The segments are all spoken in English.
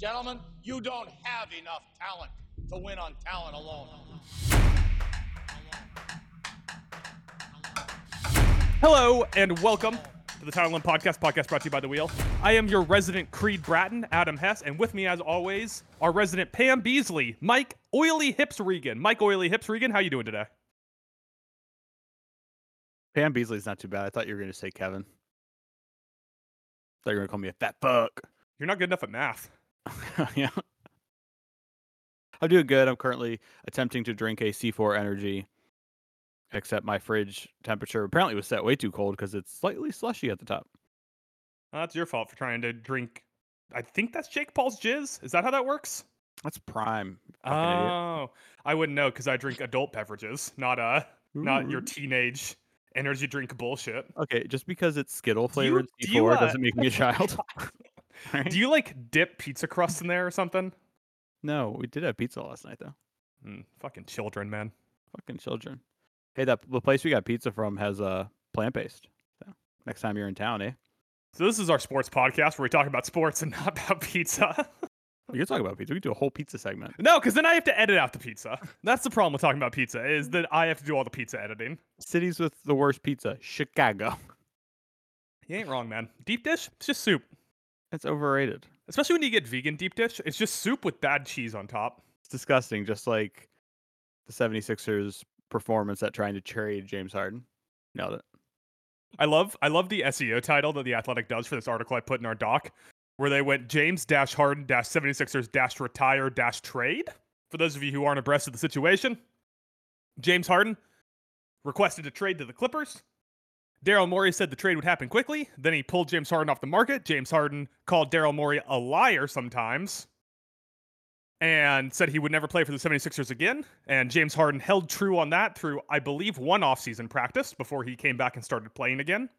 Gentlemen, you don't have enough talent to win on talent alone. Hello and welcome to the Talent Alone Podcast, podcast brought to you by The Wheel. I am your resident Creed Bratton, Adam Hess, and with me, as always, our resident Pam Beesly, Mike Oily Hips Regan. Mike Oily Hips Regan, how you doing today? Pam Beesly's not too bad. I thought you were going to say Kevin. I thought you were going to call me a fat fuck. You're not good enough at math. yeah. I'm doing good. I'm currently attempting to drink a C4 Energy, except my fridge temperature apparently was set way too cold because it's slightly slushy at the top. Well, that's your fault for trying to drink. I think that's Jake Paul's jizz. Is that how that works? That's prime. Oh, I wouldn't know because I drink adult beverages, not uh, not your teenage energy drink bullshit. Okay, just because it's Skittle Do you- flavored do C4 you, uh, doesn't make me a child. Alright? Do you like dip pizza crust in there or something? No, we did have pizza last night though. Mm, fucking children, man. Fucking children. Hey, that the place we got pizza from has uh plant based. So next time you're in town, eh? So this is our sports podcast where we talk about sports and not about pizza. We can talk about pizza. We can do a whole pizza segment. no, because then I have to edit out the pizza. That's the problem with talking about pizza is that I have to do all the pizza editing. Cities with the worst pizza, Chicago. You ain't wrong, man. Deep dish, it's just soup. It's overrated. Especially when you get vegan deep dish, it's just soup with bad cheese on top. It's disgusting, just like the 76ers performance at trying to trade James Harden. Nailed it. I love I love the SEO title that the Athletic does for this article I put in our doc, where they went James dash Harden dash 76ers dash retire dash trade. For those of you who aren't abreast of the situation, James Harden requested a trade to the Clippers. Daryl Morey said the trade would happen quickly. Then he pulled James Harden off the market. James Harden called Daryl Morey a liar sometimes and said he would never play for the 76ers again. And James Harden held true on that through, I believe, one offseason practice before he came back and started playing again.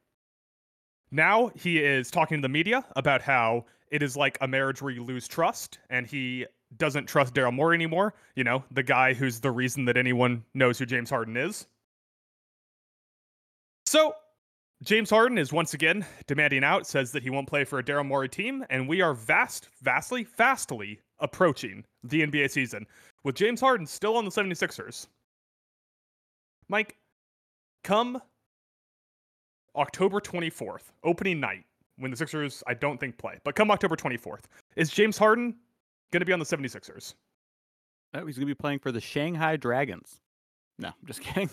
Now he is talking to the media about how it is like a marriage where you lose trust and he doesn't trust Daryl Morey anymore. You know, the guy who's the reason that anyone knows who James Harden is. So James Harden is once again demanding out, says that he won't play for a Daryl Morey team, and we are vast, vastly, fastly approaching the NBA season with James Harden still on the 76ers. Mike, come October 24th, opening night, when the Sixers, I don't think, play, but come October 24th, is James Harden going to be on the 76ers? Oh, he's going to be playing for the Shanghai Dragons. No, I'm just kidding.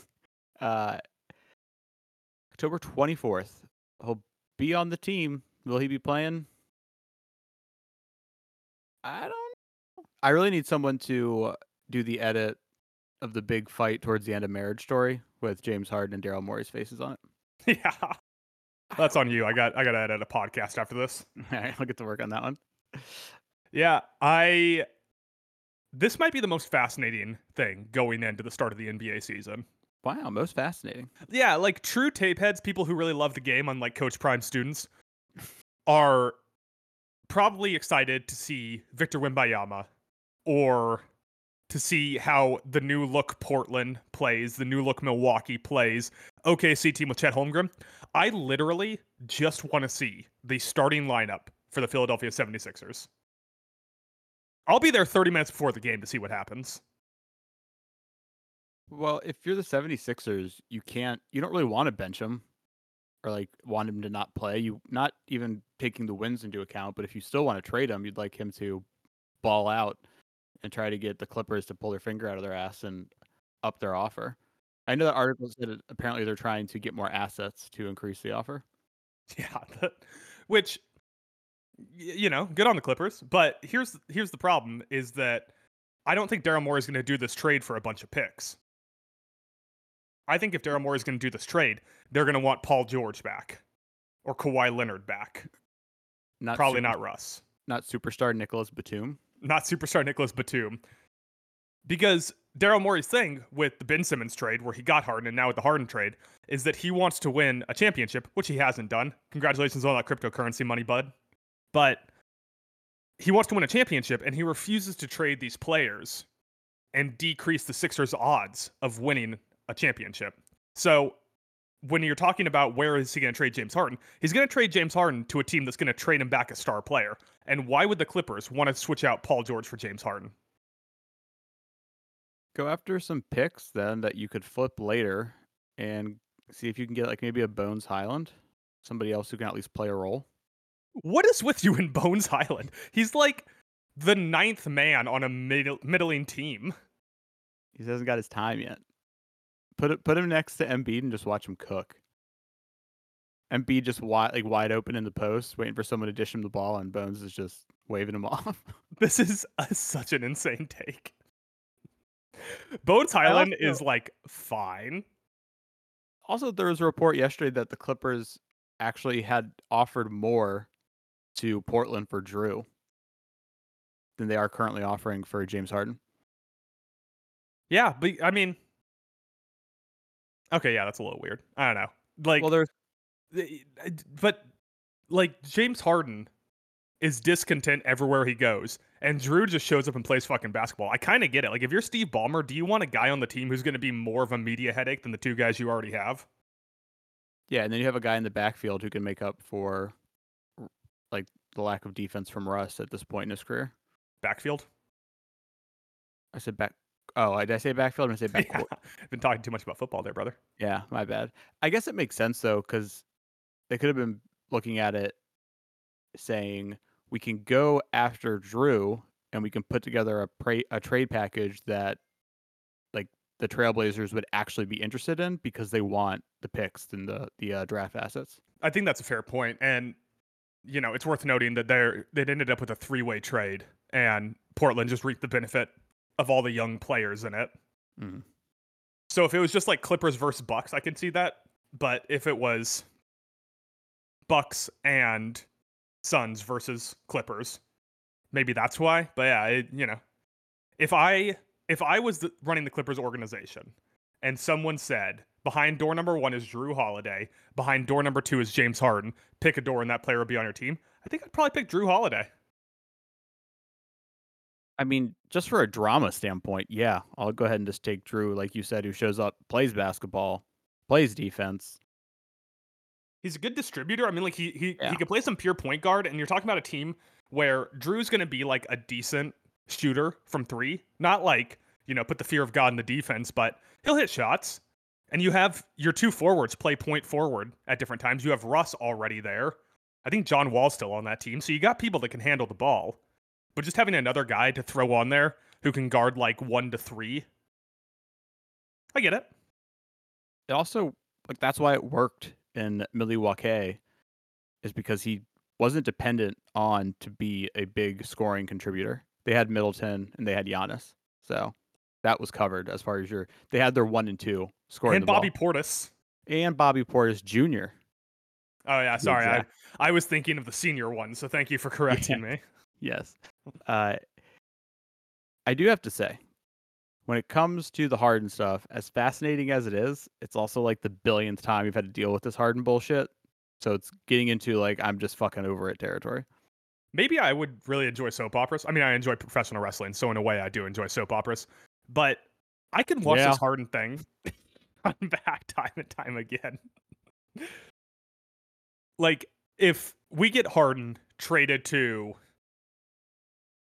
Uh, October 24th. He'll be on the team. Will he be playing? I don't know. I really need someone to uh, do the edit of the big fight towards the end of Marriage Story with James Harden and Daryl Morey's faces on it. yeah. That's on you. I got I got to edit a podcast after this. All right, I'll get to work on that one. Yeah, I. This might be the most fascinating thing going into the start of the NBA season. Wow, most fascinating. Yeah, like true tape heads, people who really love the game, unlike Coach Prime students, are probably excited to see Victor Wembanyama or to see how the new look Portland plays, the new look Milwaukee plays, OKC team with Chet Holmgren. I literally just want to see the starting lineup for the Philadelphia 76ers. I'll be there 30 minutes before the game to see what happens. Well, if you're the 76ers, you can't you don't really want to bench him or like want him to not play. You not even taking the wins into account, but if you still want to trade him, you'd like him to ball out and try to get the Clippers to pull their finger out of their ass and up their offer. I know that article said apparently they're trying to get more assets to increase the offer. Yeah, which you know, good on the Clippers. But here's here's the problem: is that I don't think Daryl Morey is going to do this trade for a bunch of picks. I think if Daryl Morey is going to do this trade, they're going to want Paul George back or Kawhi Leonard back. Not Probably super- not Russ, not superstar Nicolas Batum. not superstar Nicolas Batum, because Daryl Morey's thing with the Ben Simmons trade, where he got Harden, and now with the Harden trade, is that he wants to win a championship, which he hasn't done. Congratulations on that cryptocurrency money, bud. But he wants to win a championship, and he refuses to trade these players and decrease the Sixers' odds of winning a championship. So when you're talking about where is he going to trade James Harden, he's going to trade James Harden to a team that's going to trade him back a star player. And why would the Clippers want to switch out Paul George for James Harden? Go after some picks then that you could flip later and see if you can get like maybe a Bones Hyland, somebody else who can at least play a role. What is with you in Bones Hyland? He's like the ninth man on a middling team. He hasn't got his time yet. Put it, put him next to Embiid and just watch him cook. Embiid just wide like wide open in the post, waiting for someone to dish him the ball, and Bones is just waving him off. This is a, such an insane take. Bones Hyland also- is like fine. also, there was a report yesterday that the Clippers actually had offered more to Portland for Jrue than they are currently offering for James Harden. Yeah, but I mean, okay, yeah, that's a little weird. I don't know. Like, well, there's but like James Harden is discontent everywhere he goes, and Jrue just shows up and plays fucking basketball. I kind of get it. Like, if you're Steve Ballmer, do you want a guy on the team who's going to be more of a media headache than the two guys you already have? yeah, and then you have a guy in the backfield who can make up for like the lack of defense from Russ at this point in his career. Backfield. I said back. Oh, I did I say backfield? I say Yeah. backcourt? Been talking too much about football there, brother. Yeah, my bad. I guess it makes sense though, because they could have been looking at it saying we can go after Jrue and we can put together a pra- a trade package that like the Trailblazers would actually be interested in because they want the picks and the the uh, draft assets. I think that's a fair point, and you know, it's worth noting that they're they ended up with a three way trade, and Portland just reaped the benefit of all the young players in it. Mhm. So if it was just like Clippers versus Bucks, I can see that. But if it was Bucks and Suns versus Clippers, maybe that's why. But yeah, it, you know, if I if I was the, running the Clippers organization and someone said behind door number one is Jrue Holiday, behind door number two is James Harden, pick a door and that player will be on your team. I think I'd probably pick Jrue Holiday. I mean, just for a drama standpoint, yeah, I'll go ahead and just take Jrue, like you said, who shows up, plays basketball, plays defense. He's a good distributor. I mean, like he he Yeah. he could play some pure point guard, and you're talking about a team where Jrue's going to be like a decent shooter from three, not like you know put the fear of God in the defense, but he'll hit shots. And you have your two forwards play point forward at different times. You have Russ already there. I think John Wall's still on that team, so you got people that can handle the ball. But just having another guy to throw on there who can guard like one to three, I get it. It also like that's why it worked in Milwaukee, is because he wasn't dependent on to be a big scoring contributor. They had Middleton and they had Giannis, so that was covered as far as your. They had their one and two scoring and Bobby ball. Portis. and Bobby Portis Jr. Oh yeah, sorry. I, I was thinking of the senior one, so thank you for correcting me. Yes. Uh, I do have to say, when it comes to the Harden stuff, as fascinating as it is, it's also like the billionth time you've had to deal with this Harden bullshit. So it's getting into like I'm just fucking over it territory. Maybe I would really enjoy soap operas. I mean, I enjoy professional wrestling, so in a way, I do enjoy soap operas. But I can watch Yeah. this Harden thing come back time and time again. like, if we get Harden traded to,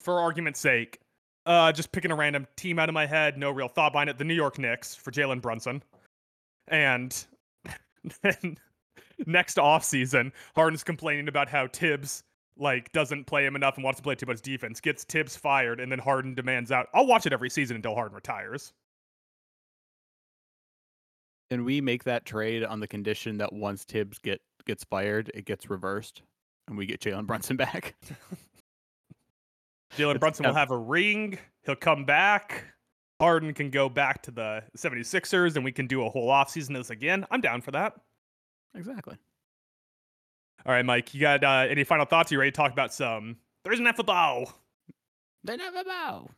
for argument's sake, uh, just picking a random team out of my head, no real thought behind it, the New York Knicks for Jalen Brunson, and then next offseason, Harden's complaining about how Thibs like doesn't play him enough and wants to play too much defense, gets Thibs fired, and then Harden demands out. I'll watch it every season until Harden retires. And we make that trade on the condition that once Thibs get gets fired, it gets reversed, and we get Jalen Brunson back. Jalen Brunson will have a ring. He'll come back. Harden can go back to the 76ers and we can do a whole offseason of this again. I'm down for that. exactly. All right, Mike, you got uh, any final thoughts? You ready to talk about some Thursday Night Football? They never bow.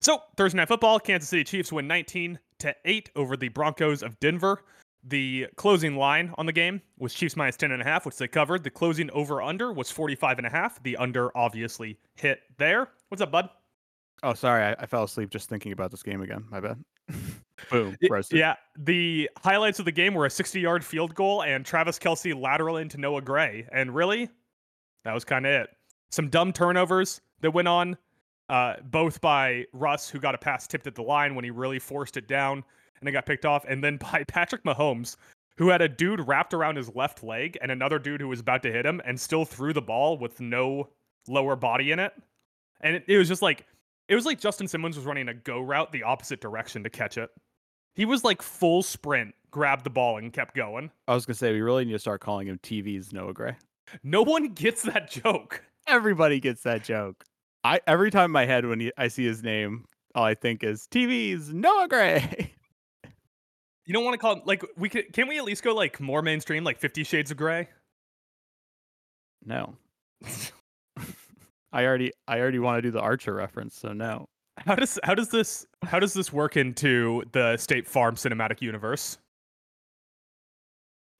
So Thursday night football, Kansas City Chiefs win 19 to 8 over the Broncos of Denver. The closing line on the game was Chiefs minus 10 and a half, which they covered. The closing over under was 45 and a half. The under obviously hit there. What's up, bud? Oh, sorry, I, I fell asleep just thinking about this game again. My bad. Boom. Roasted. Yeah, the highlights of the game were a 60-yard field goal and Travis Kelce lateral into Noah Gray, and really, that was kind of it. Some dumb turnovers that went on, uh, both by Russ, who got a pass tipped at the line when he really forced it down and it got picked off, and then by Patrick Mahomes, who had a dude wrapped around his left leg and another dude who was about to hit him, and still threw the ball with no lower body in it, and it, it was just like it was like Justin Simmons was running a go route the opposite direction to catch it. He was like full sprint, grabbed the ball and kept going. I was gonna say we really need to start calling him TV's Noah Gray. No one gets that joke. Everybody gets that joke. I every time in my head when he, I see his name, all I think is TV's Noah Gray. You don't want to call it like we could can we at least go like more mainstream, like Fifty Shades of Grey? no. I already I already want to do the Archer reference, so no. How does how does this how does this work into the State Farm cinematic universe?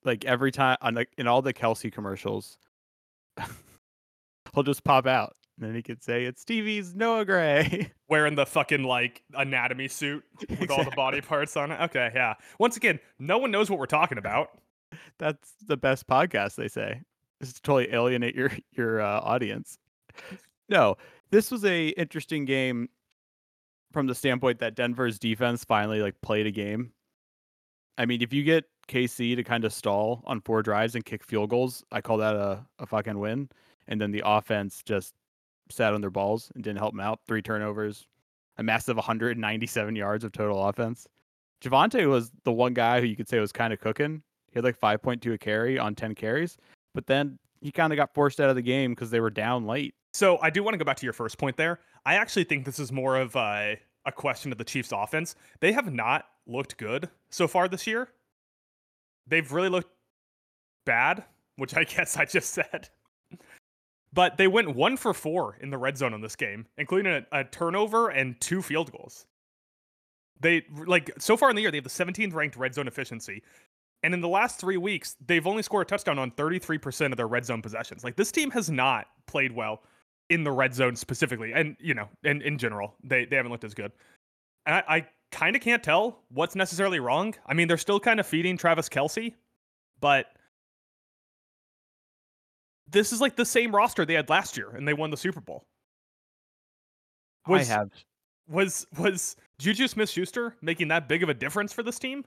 Like every time on uh, like in all the Kelce commercials, he'll just pop out. And then he could say it's TV's Noah Gray. Wearing the fucking like anatomy suit with all the body parts on it. Okay, yeah. Once again, no one knows what we're talking about. That's the best podcast they say. This is to totally alienate your your uh, audience. No, this was a interesting game from the standpoint that Denver's defense finally like played a game. I mean, if you get KC to kind of stall on four drives and kick field goals, I call that a, a fucking win. And then the offense just sat on their balls and didn't help them out. Three turnovers, a massive 197 yards of total offense. Javonte was the one guy who you could say was kind of cooking. He had like 5.2 a carry on 10 carries, but then he kind of got forced out of the game because they were down late. So I do want to go back to your first point there. I actually think this is more of a, a question of the Chiefs' offense. They have not looked good so far this year. They've really looked bad, which I guess I just said. But they went one for four in the red zone in this game, including a, a turnover and two field goals. They like so far in the year they have the 17th ranked red zone efficiency. And in the last three weeks, they've only scored a touchdown on 33% of their red zone possessions. Like this team has not played well in the red zone specifically. And, you know, and in general, they, they haven't looked as good. And I, I kind of can't tell what's necessarily wrong. I mean, they're still kind of feeding Travis Kelce, but this is like the same roster they had last year and they won the Super Bowl. Was- I have Was was Juju Smith Schuster making that big of a difference for this team?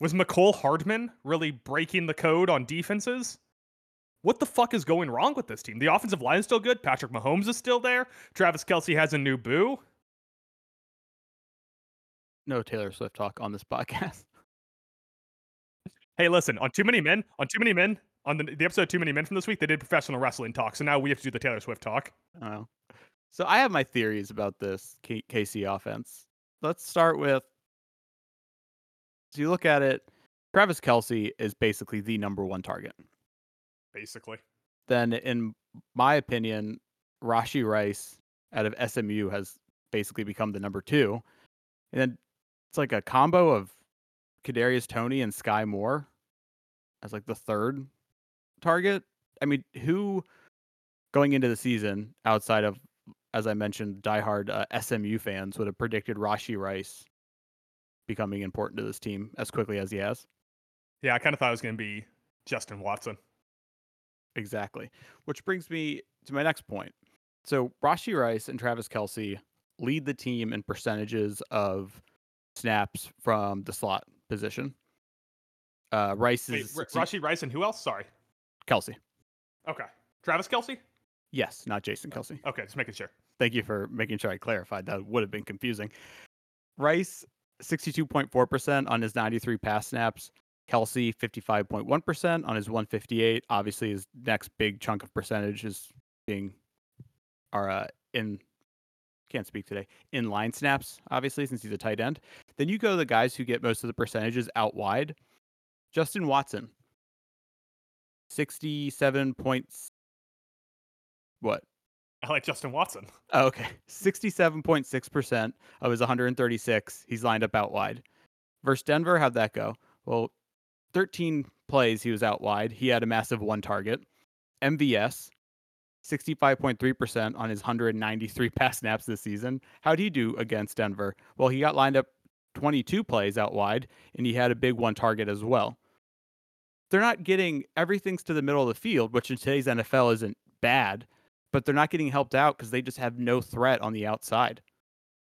Was Mecole Hardman really breaking the code on defenses? What the fuck is going wrong with this team? The offensive line is still good. Patrick Mahomes is still there. Travis Kelce has a new boo. no Taylor Swift talk on this podcast. Hey, listen, on Too Many Men, on Too Many Men, on the, the episode Too Many Men from this week, they did professional wrestling talk. So now we have to do the Taylor Swift talk. I. So I have my theories about this K- KC offense. Let's start with. So you look at it, Travis Kelce is basically the number one target. Basically. Then, in my opinion, Rashee Rice out of SMU has basically become the number two. And then it's like a combo of Kadarius Toney and Skyy Moore as like the third target. I mean, who going into the season outside of, as I mentioned, diehard uh, SMU fans would have predicted Rashee Rice becoming important to this team as quickly as he has? Yeah, I kind of thought it was going to be Justin Watson. Exactly. Which brings me to my next point. So Rashee Rice and Travis Kelce lead the team in percentages of snaps from the slot position. Uh, Rice Wait, is R- Rashee Rice and who else? Sorry. Kelce. Okay. Travis Kelce? Yes, not Jason Kelce. Okay, just making sure. Thank you for making sure I clarified. That would have been confusing. Rice, 62.4% on his 93 pass snaps. Kelce, 55.1% on his 158. Obviously, his next big chunk of percentage is being our uh, in can't speak today in line snaps. Obviously, since he's a tight end. Then you go to the guys who get most of the percentages out wide. Justin Watson, 67 points. What? I like Justin Watson. Oh, okay. 67.6% of his 136, he's lined up out wide. Versus Denver, how'd that go? Well, 13 plays he was out wide. He had a massive one target. MVS, 65.3% on his 193 pass snaps this season. How'd he do against Denver? Well, he got lined up 22 plays out wide, and he had a big one target as well. They're not getting everything's to the middle of the field, which in today's NFL isn't bad, but they're not getting helped out because they just have no threat on the outside.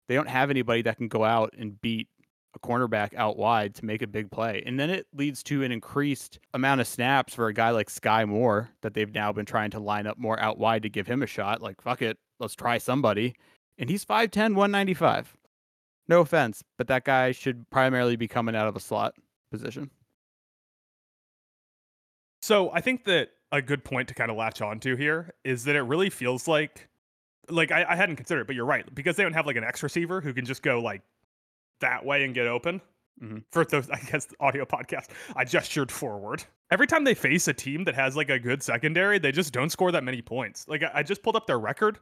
They don't have anybody that can go out and beat a cornerback out wide to make a big play. And then it leads to an increased amount of snaps for a guy like Skyy Moore that they've now been trying to line up more out wide to give him a shot. Like, fuck it, let's try somebody. And he's 5'10, 195. No offense, but that guy should primarily be coming out of a slot position. So I think that a good point to kind of latch onto here is that it really feels like, like I, I hadn't considered it, but you're right because they don't have like an X receiver who can just go like that way and get open. Mhm. For those, I guess, audio podcast, I gestured forward. Every time they face a team that has like a good secondary, they just don't score that many points. Like I, I just pulled up their record.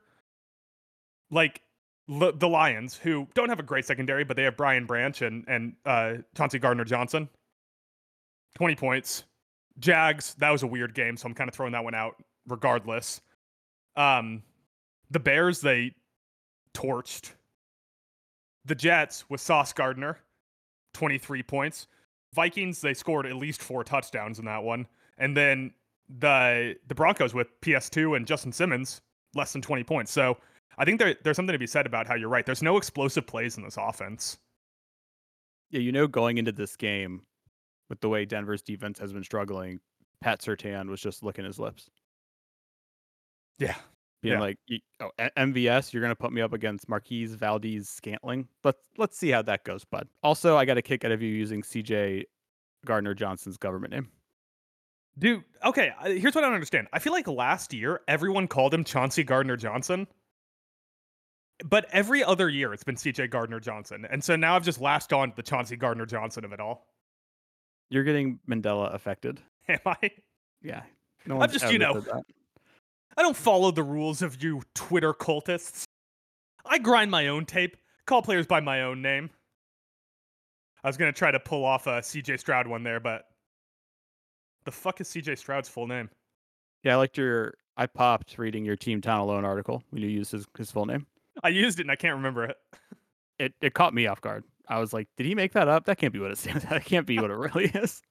Like l- the Lions, who don't have a great secondary, but they have Brian Branch and and uh, Chauncey Gardner Johnson. Twenty points. Jags, that was a weird game, so I'm kind of throwing that one out regardless. Um, the Bears, they torched. The Jets with Sauce Gardner, 23 points. Vikings, they scored at least four touchdowns in that one. And then the the Broncos with PS2 and Justin Simmons, less than 20 points. So I think there, there's something to be said about how you're right. There's no explosive plays in this offense. Yeah, you know, going into this game with the way Denver's defense has been struggling, Pat Surtain was just licking his lips, Yeah. being Yeah. like, "Oh, MVS, you're gonna put me up against Marquez Valdes Scantling. Let's let's see how that goes, bud." Also, I got a kick out of you using CJ Gardner Johnson's government name. Dude, okay, here's what I don't understand. I feel like last year everyone called him Chauncey Gardner Johnson. But every other year it's been CJ Gardner Johnson. And so now I've just latched on to the Chauncey Gardner Johnson of it all. You're getting Mandela affected. Am I? Yeah, no I'm just, you know. I don't follow the rules of you Twitter cultists. I grind my own tape, call players by my own name. I was gonna try to pull off a CJ Stroud one there, but the fuck is CJ Stroud's full name? Yeah, I liked your. I popped reading your Team Talent Alone article when you used his, his full name. I used it and I can't remember it. It it caught me off guard. I was like, did he make that up? That can't be what it stands. That can't be what it really is.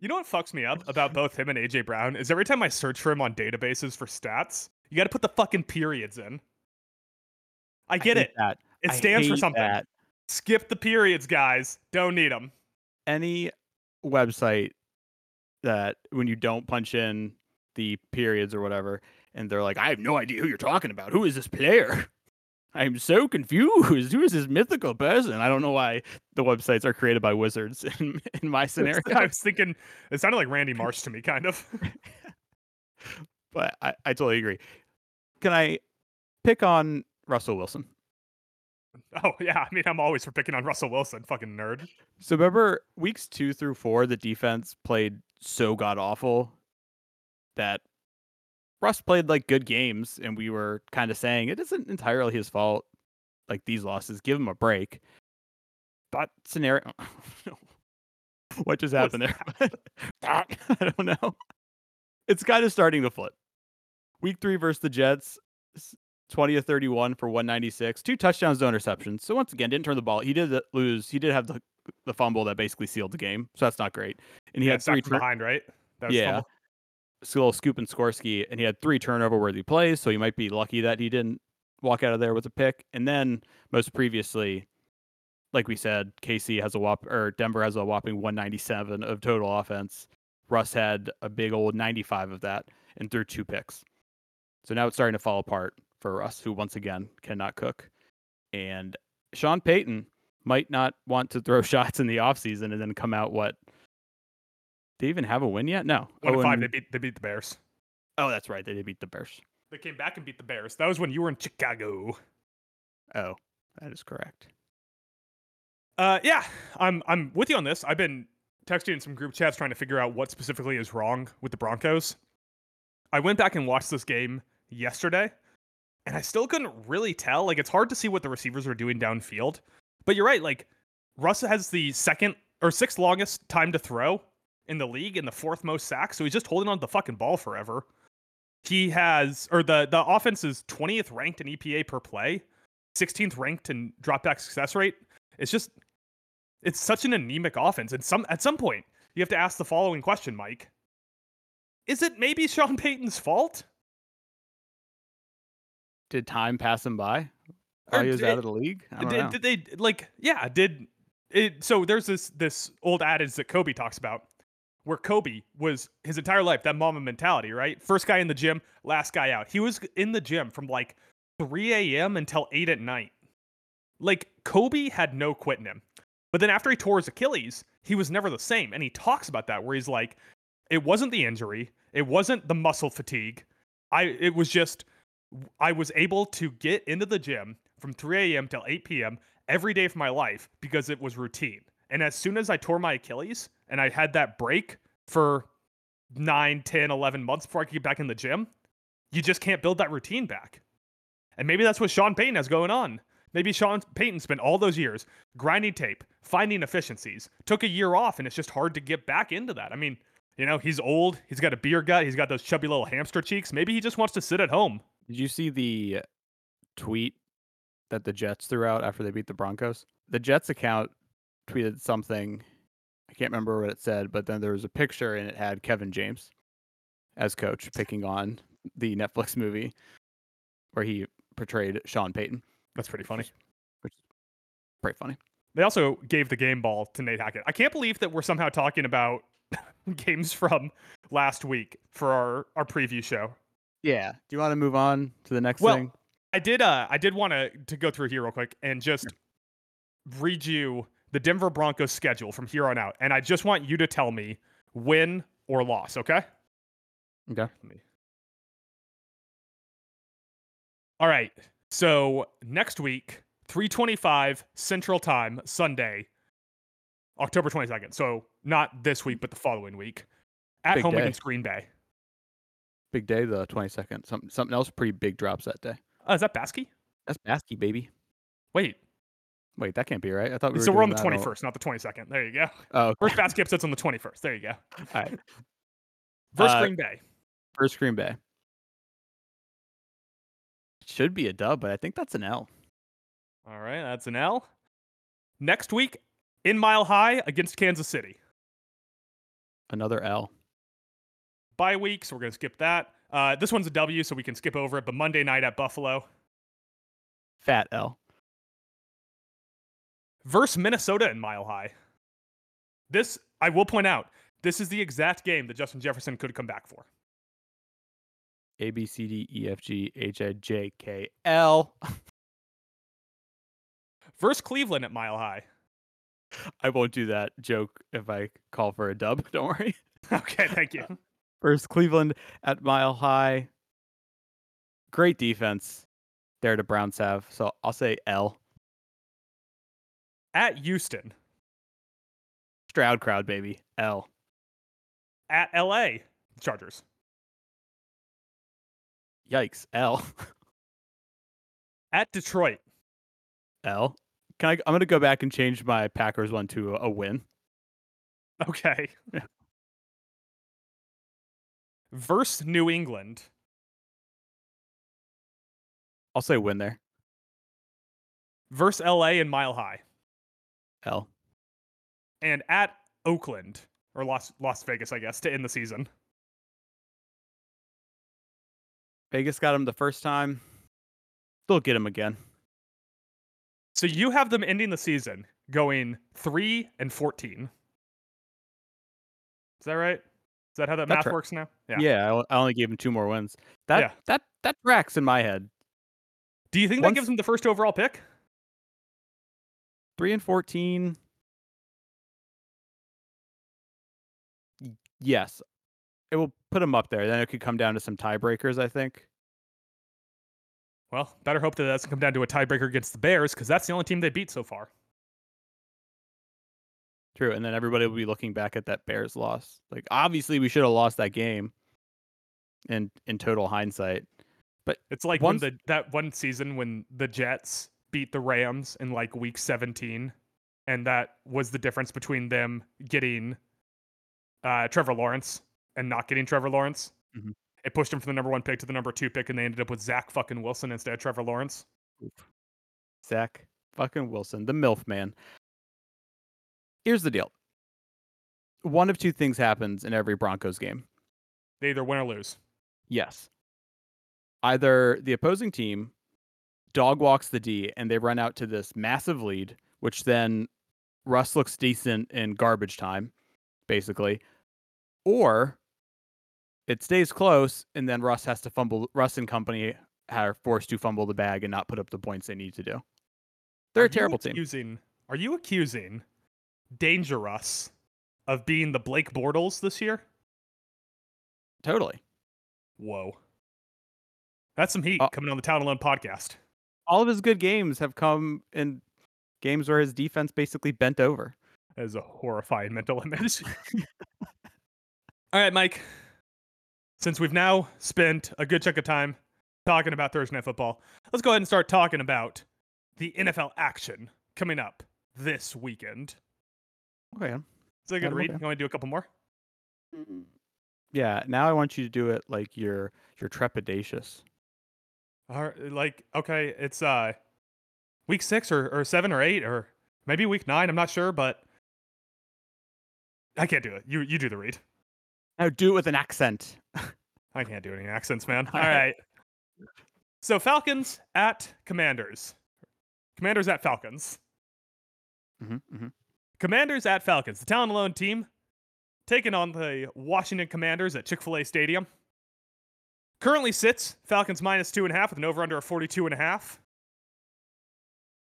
You know what fucks me up about both him and AJ Brown is every time I search for him on databases for stats, you got to put the fucking periods in. I get hate it. That It stands for something. that. Skip the periods, guys. Don't need them. Any website that when you don't punch in the periods or whatever, and they're like, I have no idea who you're talking about. Who is this player? I'm so confused. Who is this mythical person? I don't know why the websites are created by wizards in, in my scenario. I was thinking it sounded like Randy Marsh to me, kind of. but I, I totally agree. Can I pick on Russell Wilson? Oh yeah, I mean I'm always for picking on Russell Wilson, fucking nerd. So remember weeks two through four, the defense played so god awful that Russ played like good games, and we were kind of saying it isn't entirely his fault. Like these losses, give him a break. But scenario, what just happened there? I don't know. It's kind of starting to flip. Week three versus the Jets, 20 to 31 for 196, two touchdowns, no interceptions. So once again, didn't turn the ball. He did lose. He did have the the fumble that basically sealed the game. So that's not great. And he yeah, had three tur- behind, right? That was Yeah. fumble. Little scoop and Skorsky, and he had three turnover worthy plays. So he might be lucky that he didn't walk out of there with a pick. And then most previously, like we said, KC has a whop or Denver has a whopping 197 of total offense. Russ had a big old 95 of that and threw two picks. So now it's starting to fall apart for Russ, who once again cannot cook. And Sean Payton might not want to throw shots in the offseason and then come out what? They even have a win yet? No. One Oh, five, they beat they beat the Bears. Oh, that's right. They did beat the Bears. They came back and beat the Bears. That was when you were in Chicago. Oh, that is correct. Uh, yeah, I'm I'm with you on this. I've been texting in some group chats trying to figure out what specifically is wrong with the Broncos. I went back and watched this game yesterday, and I still couldn't really tell. Like, it's hard to see what the receivers are doing downfield. But you're right. Like, Russ has the second or sixth longest time to throw in the league in the fourth most sacks, so he's just holding on to the fucking ball forever. He has, or the the offense is 20th ranked in EPA per play, 16th ranked in dropback success rate. It's just It's such an anemic offense. And some at some point, you have to ask the following question, Mike. Is it maybe Sean Payton's fault? Did time pass him by? Or Or he was did- out of the league? I don't did, know. did they like yeah did it so there's this this old adage that kobe talks about where kobe was his entire life that mamba mentality right first guy in the gym last guy out he was in the gym from like 3 a.m until 8 at night like kobe had no quit in him but then after he tore his achilles he was never the same and he talks about that where he's like it wasn't the injury it wasn't the muscle fatigue i it was just I was able to get into the gym from 3 a.m. till 8 p.m. every day of my life because it was routine. And as soon as I tore my Achilles and I had that break for 9, 10, 11 months before I could get back in the gym, you just can't build that routine back. And maybe that's what Sean Payton has going on. Maybe Sean Payton spent all those years grinding tape, finding efficiencies, took a year off, and it's just hard to get back into that. I mean, you know, he's old, he's got a beer gut, he's got those chubby little hamster cheeks. Maybe he just wants to sit at home. Did you see the tweet that the Jets threw out after they beat the Broncos? The Jets account tweeted something. I can't remember what it said, but then there was a picture and it had Kevin James as coach picking on the Netflix movie where he portrayed Sean Payton. That's pretty funny. Which is pretty funny. They also gave the game ball to Nate Hackett. I can't believe that we're somehow talking about games from last week for our, our preview show. Yeah. Do you want to move on to the next Well, thing? I did uh I did want to to go through here real quick and just read you the Denver Broncos schedule from here on out. And I just want you to tell me win or loss, okay? Okay. All right. So next week, 325 Central Time, Sunday, October 22nd. So not this week, but the following week. At Big home day. against Green Bay. Big day, the 22nd. Something, something else pretty big drops that day. Oh, is that Baskey? That's Baskey, baby. Wait. Wait, that can't be right. I thought we were so we're on the 21st, not the 22nd. There you go. Oh, okay. First Baskey episode's on the 21st. There you go. all right. Versus Uh, Green Bay. First Green Bay. Should be a dub, but I think that's an L. All right, that's an L. Next week, in Mile High against Kansas City. Another L. Bye week, so we're going to skip that. Uh, this one's a W, so we can skip over it. But Monday night at Buffalo Fat L. versus Minnesota in Mile High. This, I will point out, this is the exact game that Justin Jefferson could come back for. A B C D E F G H I J K L. Versus Cleveland at Mile High. I won't do that joke if I call for a dub. Don't worry. Okay, thank you. First Cleveland at Mile High. Great defense there to Browns have. So I'll say L. At Houston, Stroud crowd, baby. L. at LA Chargers, Yikes. L. at Detroit, L. Can I? I'm gonna go back and change my Packers one to a, a win. Okay. Yeah. Versus New England, I'll say win there. versus LA and Mile High, L. and at Oakland or Las Las Vegas, I guess, to end the season. Vegas got him the first time. They'll get him again. So you have them ending the season going three and fourteen. Is that right? Is that how that math right. works now? Yeah, Yeah, I only gave him two more wins. That Yeah. that that tracks in my head. Do you think that gives him the first overall pick? Three and fourteen. Yes, it will put them up there. Then it could come down to some tiebreakers. I think. Well, better hope that that doesn't come down to a tiebreaker against the Bears because that's the only team they beat so far. True, and then everybody will be looking back at that Bears loss. Like, obviously, we should have lost that game. In in total hindsight, but It's like Once- when the that one season when the Jets beat the Rams in like week 17 and that was the difference between them getting uh, Trevor Lawrence and not getting Trevor Lawrence. Mhm. It pushed him from the number 1 pick to the number 2 pick and they ended up with Zach fucking Wilson instead of Trevor Lawrence. Zach fucking Wilson, the MILF man. Here's the deal. One of two things happens in every Broncos game. They either win or lose. Yes. Either the opposing team dog walks the D and they run out to this massive lead, which then Russ looks decent in garbage time, basically, or it stays close and then Russ has to fumble. Russ and company are forced to fumble the bag and not put up the points they need to do. They're Are a terrible you team. accusing, Are you accusing DangeRuss of being the Blake Bortles this year? Totally. Whoa. That's some heat Uh, coming on the Talent Alone podcast. All of his good games have come in games where his defense basically bent over. That is a horrifying mental image. All right, Mike. Since we've now spent a good chunk of time talking about Thursday Night Football, let's go ahead and start talking about the NFL action coming up this weekend. Oh, okay. Is that a good read? okay. You want to do a couple more? Hmm. Yeah. Now I want you to do it like you're you're trepidatious. Right, like, okay, it's uh week six or, or seven or eight or maybe week nine. I'm not sure, but I can't do it. You you do the read. Now do it with an accent. I can't do any accents, man. All right. So Falcons at Commanders. Commanders at Falcons. hmm hmm Commanders at Falcons. The Talent Alone team taking on the Washington Commanders at Chick fil A Stadium. Currently sits Falcons minus two and a half with an over under of 42 and a half.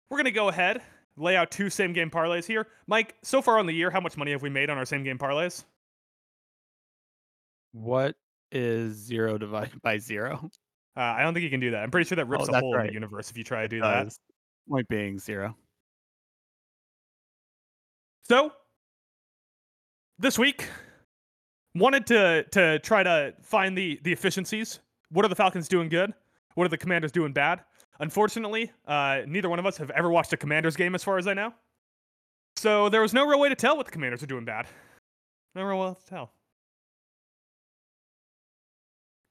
We're going to go ahead, lay out two same game parlays here. Mike, so far on the year, how much money have we made on our same game parlays? What is zero divided by zero? Uh, I don't think you can do that. I'm pretty sure that rips Oh, a hole in the universe if you try to do that. Does. Point being zero. So this week, wanted to to try to find the the efficiencies. What are the Falcons doing good? What are the Commanders doing bad? Unfortunately, uh, neither one of us have ever watched a Commanders game, as far as I know. So there was no real way to tell what the Commanders are doing bad. No real way to tell.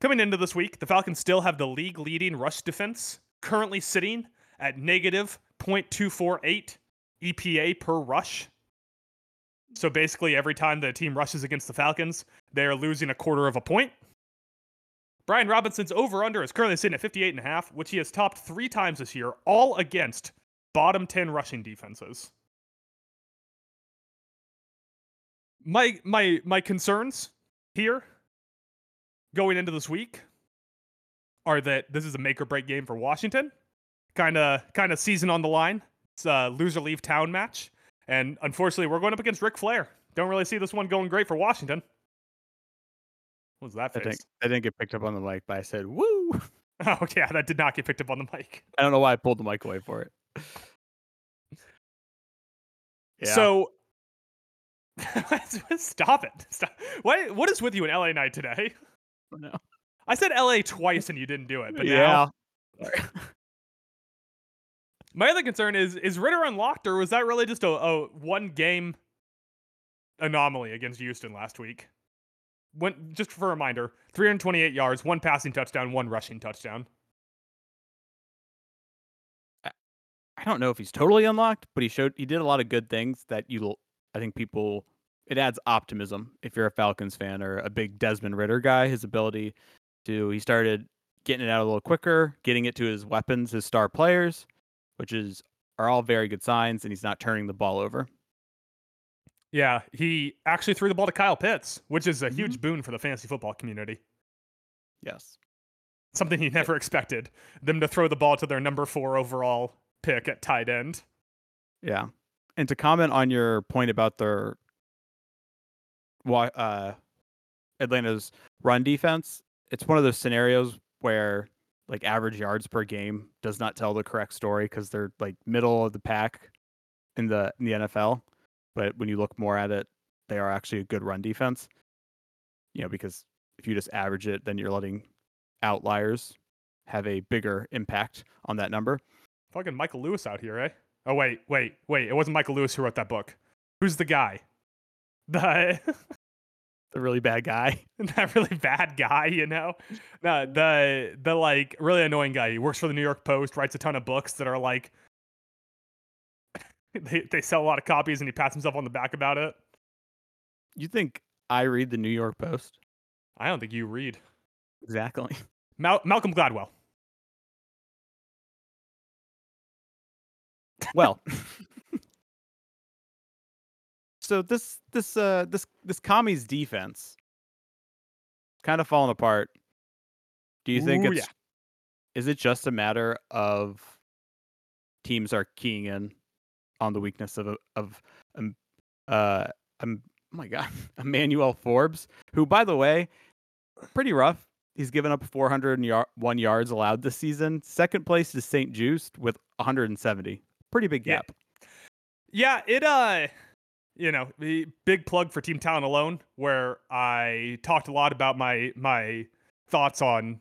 Coming into this week, the Falcons still have the league leading rush defense, currently sitting at negative 0.248 EPA per rush. So basically, every time the team rushes against the Falcons, they are losing a quarter of a point. Brian Robinson's over under is currently sitting at 58 and a half, which he has topped three times this year, all against bottom 10 rushing defenses. My my my concerns here going into this week are that this is a make or break game for Washington. Kind of kind of season on the line. It's a loser leave town match. And unfortunately, we're going up against Ric Flair. Don't really see this one going great for Washington. What was that I face? think I didn't get picked up on the mic, but I said woo. Oh yeah, that did not get picked up on the mic. I don't know why I pulled the mic away for it. Yeah. So stop it. Stop. What what is with you in LA night today? no. I said LA twice and you didn't do it, but now yeah. My other concern is is Ridder unlocked or was that really just a, a one game anomaly against Houston last week? When just for a reminder, 328 yards, one passing touchdown, one rushing touchdown. I don't know if he's totally unlocked, but he showed he did a lot of good things that you I think people it adds optimism if you're a Falcons fan or a big Desmond Ridder guy. His ability to he started getting it out a little quicker, getting it to his weapons, his star players, which is are all very good signs, and he's not turning the ball over. Yeah, he actually threw the ball to Kyle Pitts, which is a Mm-hmm. huge boon for the fantasy football community. Yes. Something he never expected them to throw the ball to their number four overall pick at tight end. Yeah. And to comment on your point about their why uh Atlanta's run defense, it's one of those scenarios where like average yards per game does not tell the correct story because they're like middle of the pack in the in the NFL. But when you look more at it, they are actually a good run defense. You know, because if you just average it, then you're letting outliers have a bigger impact on that number. Fucking Michael Lewis out here, eh? Oh wait, wait, wait! It wasn't Michael Lewis who wrote that book. Who's the guy? The The really bad guy. that really bad guy, you know? No, the the like really annoying guy. He works for the New York Post, writes a ton of books that are like they they sell a lot of copies and he pats himself on the back about it. You think I read the New York Post? I don't think you read. Exactly. Mal- Malcolm Gladwell. Well, so this this uh this this commies defense kind of falling apart. Do you think Ooh, it's yeah. is it just a matter of teams are keying in on the weakness of of um uh um oh my god Emmanuel Forbes, who by the way, pretty rough. He's given up 401 yards allowed this season. Second place is St. Juiced with 170. Pretty big Yeah. gap. Yeah, it uh you know, the big plug for Team Talent Alone, where I talked a lot about my my thoughts on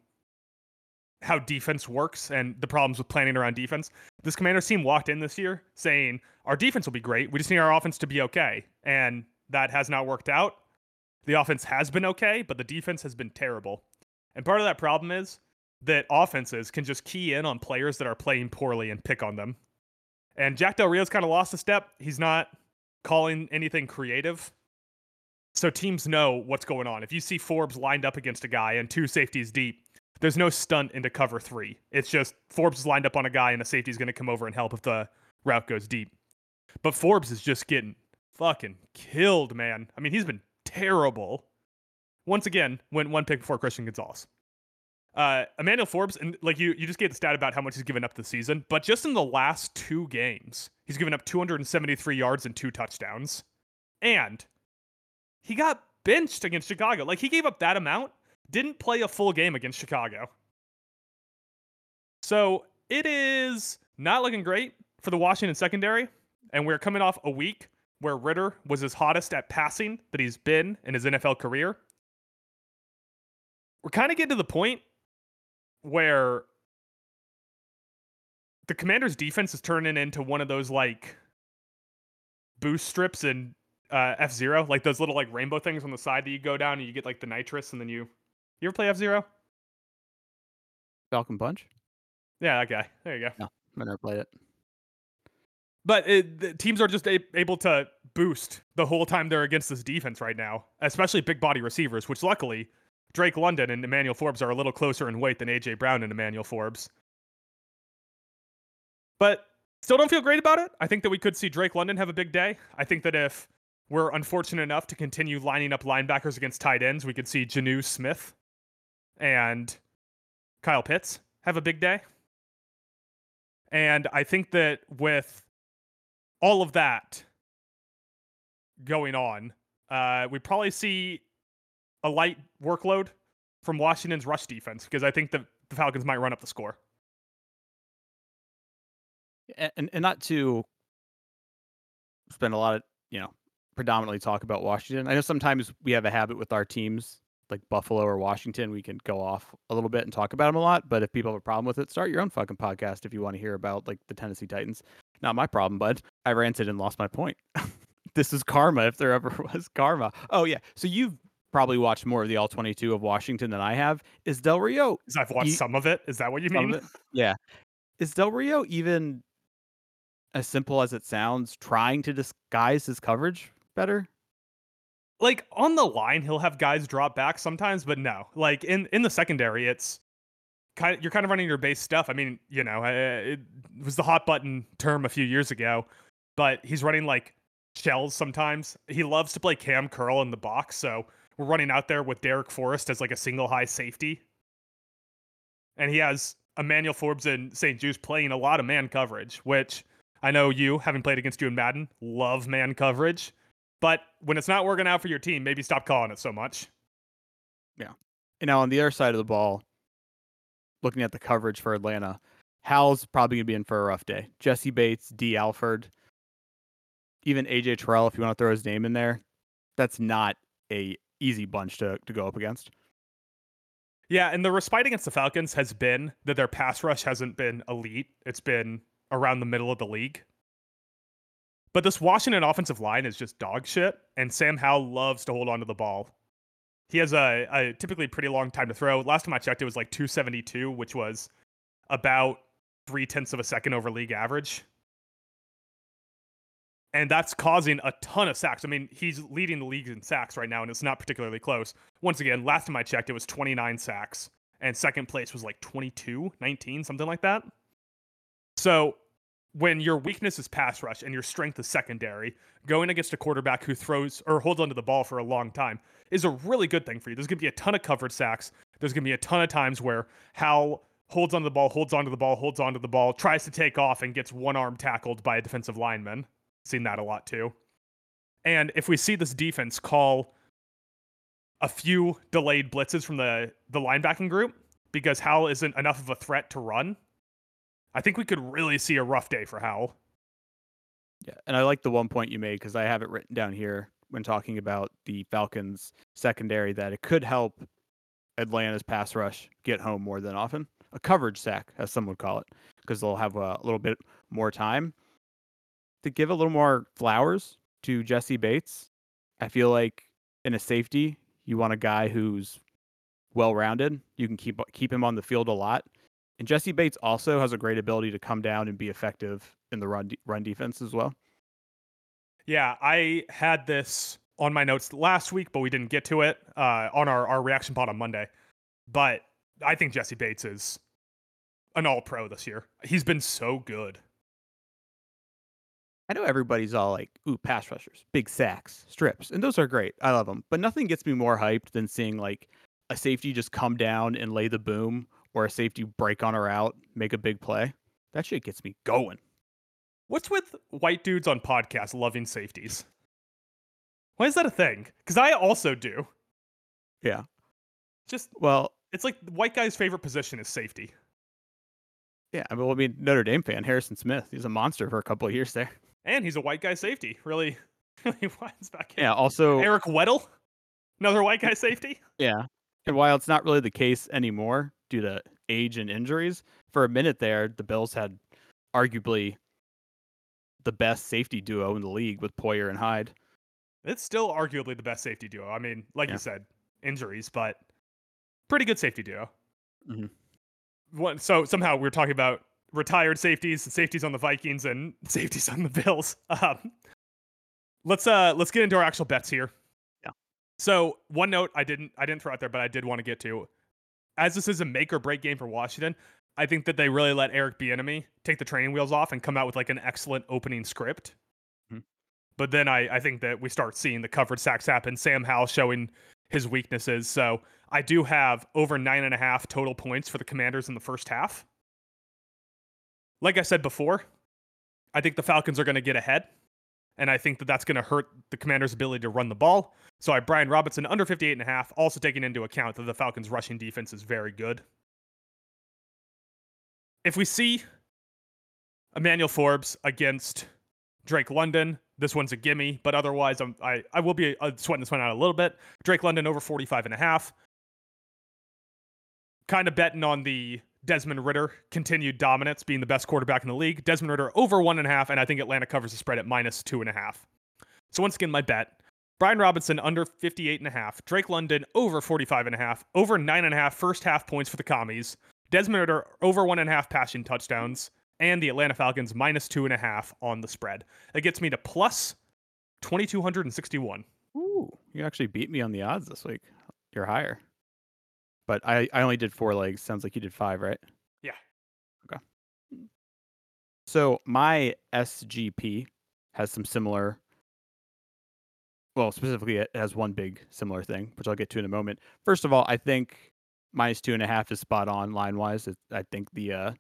how defense works and the problems with planning around defense. This commander's team walked in this year saying our defense will be great. We just need our offense to be okay. And that has not worked out. The offense has been okay, but the defense has been terrible. And part of that problem is that offenses can just key in on players that are playing poorly and pick on them. And Jack Del Rio's kind of lost a step. He's not calling anything creative. So teams know what's going on. If you see Forbes lined up against a guy and two safeties deep, there's no stunt into cover three. It's just Forbes is lined up on a guy and a safety's going to come over and help if the route goes deep. But Forbes is just getting fucking killed, man. I mean, he's been terrible. Once again, went one pick before Christian Gonzalez. Uh, Emmanuel Forbes, and like you, you just gave the stat about how much he's given up this season, but just in the last two games, he's given up 273 yards and two touchdowns, and he got benched against Chicago. Like he gave up that amount, didn't play a full game against Chicago. So it is not looking great for the Washington secondary, and we're coming off a week where Ridder was his hottest at passing that he's been in his NFL career. We're kind of getting to the point where the commander's defense is turning into one of those like boost strips in uh, F Zero, like those little like rainbow things on the side that you go down and you get like the nitrous, and then you you ever play F Zero? Falcon Punch? Yeah, that guy. There you go. No, I never played it. But it, the teams are just a- able to boost the whole time they're against this defense right now, especially big body receivers, which luckily Drake London and Emmanuel Forbes are a little closer in weight than AJ Brown and Emmanuel Forbes. But still don't feel great about it. I think that we could see Drake London have a big day. I think that if we're unfortunate enough to continue lining up linebackers against tight ends, we could see Jonnu Smith and Kyle Pitts have a big day. And I think that with all of that going on, uh, we probably see a light workload from Washington's rush defense because I think the, the Falcons might run up the score. And and not to spend a lot of you know predominantly talk about Washington. I know sometimes we have a habit with our teams like Buffalo or Washington. We can go off a little bit and talk about them a lot. But if people have a problem with it, start your own fucking podcast if you want to hear about like the Tennessee Titans. Not my problem, bud. I ranted and lost my point. this is karma if there ever was karma. Oh yeah. So you've probably watched more of the all 22 of Washington than I have. Is Del Rio I've watched some of it. Is that what you mean? Yeah. Is Del Rio even as simple as it sounds, trying to disguise his coverage better? Like on the line, he'll have guys drop back sometimes, but no. Like in in the secondary, it's kind of, you're kind of running your base stuff. I mean, you know, it was the hot button term a few years ago, but he's running like shells sometimes. He loves to play cam curl in the box, so we're running out there with Darrick Forrest as like a single high safety, and he has Emmanuel Forbes and St. Juice playing a lot of man coverage, which I know you, having played against you in Madden, love man coverage. But when it's not working out for your team, maybe stop calling it so much. Yeah. And now on the other side of the ball, looking at the coverage for Atlanta, Hal's probably gonna be in for a rough day. Jessie Bates, Dee Alford, even AJ Terrell, if you want to throw his name in there, that's not a easy bunch to, to go up against. Yeah, and the respite against the Falcons has been that their pass rush hasn't been elite. It's been around the middle of the league. But this Washington offensive line is just dog shit, and Sam Howell loves to hold onto the ball. He has a, a typically pretty long time to throw. Last time I checked, it was like 272, which was about three tenths of a second over league average. And that's causing a ton of sacks. I mean, he's leading the league in sacks right now, and it's not particularly close. Once again, last time I checked, it was 29 sacks, and second place was like 22, 19, something like that. So when your weakness is pass rush and your strength is secondary, going against a quarterback who throws or holds onto the ball for a long time is a really good thing for you. There's going to be a ton of covered sacks. There's going to be a ton of times where Hal holds onto the ball, holds onto the ball, holds onto the ball, tries to take off and gets one arm tackled by a defensive lineman. Seen that a lot too. And if we see this defense call a few delayed blitzes from the the linebacking group because Howell isn't enough of a threat to run, I think we could really see a rough day for Howell. Yeah, and I like the one point you made because I have it written down here when talking about the Falcons secondary that it could help Atlanta's pass rush get home more than often. A coverage sack, as some would call it, because they'll have a little bit more time to give a little more flowers to Jessie Bates. I feel like in a safety, you want a guy who's well rounded. You can keep keep him on the field a lot. And Jessie Bates also has a great ability to come down and be effective in the run run defense as well. Yeah, I had this on my notes last week, but we didn't get to it uh, on our, our reaction pod on Monday. But I think Jessie Bates is an all pro this year. He's been so good. I know everybody's all like, ooh, pass rushers, big sacks, strips, and those are great. I love them. But nothing gets me more hyped than seeing like a safety just come down and lay the boom or a safety break on a route, make a big play. That shit gets me going. What's with white dudes on podcasts loving safeties? Why is that a thing? Because I also do. Yeah. Just Well, it's like the white guy's favorite position is safety. yeah. I mean, I mean, Notre Dame fan Harrison Smith. He's a monster for a couple of years there. And he's a white guy safety. Really, really winds back in. Yeah. Also, Eric Weddle, another white guy safety. yeah. And while it's not really the case anymore due to age and injuries, for a minute there, the Bills had arguably the best safety duo in the league with Poyer and Hyde. It's still arguably the best safety duo. I mean, like Yeah. you said, injuries, but pretty good safety duo. Mhm. One, so somehow we're talking about retired safeties, safeties on the Vikings, and safeties on the Bills. Um, let's uh let's get into our actual bets here. Yeah. So one note I didn't I didn't throw out there, but I did want to get to, as this is a make or break game for Washington. I think that they really let Eric Bieniemy take the training wheels off and come out with like an excellent opening script. Mhm. But then I, I think that we start seeing the covered sacks happen. Sam Howell showing his weaknesses. So I do have over nine and a half total points for the Commanders in the first half. Like I said before, I think the Falcons are going to get ahead. And I think that that's going to hurt the Commanders' ability to run the ball. So I have Brian Robinson under 58 and a half, also taking into account that the Falcons' rushing defense is very good. If we see Emmanuel Forbes against Drake London, this one's a gimme, but otherwise I'm, I, I will be uh, sweating this one out a little bit. Drake London over 45 and a half. Kind of betting on the Desmond Ridder continued dominance, being the best quarterback in the league. Desmond Ridder over one and a half, and I think Atlanta covers the spread at minus two and a half. So once again, my bet. Brian Robinson under 58 and a half. Drake London over 45 and a half. Over nine and a half first half points for the commies. Desmond Ridder over one and a half passing touchdowns. And the Atlanta Falcons minus two and a half on the spread. That gets me to plus 2,261. Ooh, you actually beat me on the odds this week. You're higher. But I, I only did four legs. Sounds like you did five, right? Yeah. Okay. So my SGP has some similar. Well, specifically, it has one big similar thing, which I'll get to in a moment. First of all, I think minus two and a half is spot on line wise. I think the uh,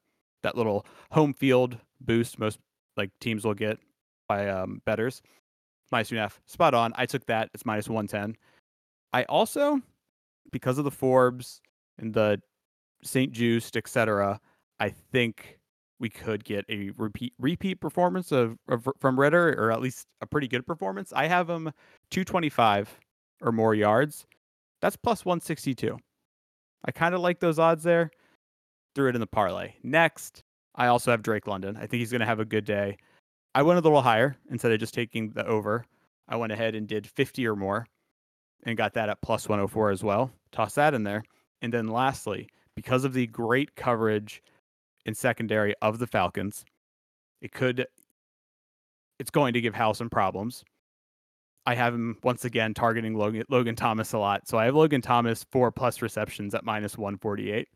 that little home field boost most like teams will get by um, betters minus two and a half. Spot on. I took that. It's minus 110. I also, because of the Forbes and the St. Juste, etc., I think we could get a repeat repeat performance of, of from Ridder, or at least a pretty good performance. I have him 225 or more yards. That's plus 162. I kind of like those odds there. Threw it in the parlay. Next, I also have Drake London. I think he's going to have a good day. I went a little higher instead of just taking the over. I went ahead and did 50 or more and got that at plus 104 as well. Toss that in there. And then lastly, because of the great coverage in secondary of the Falcons, it could it's going to give Hal some problems. I have him once again targeting Logan, Logan Thomas a lot. So I have Logan Thomas four plus receptions at minus 148.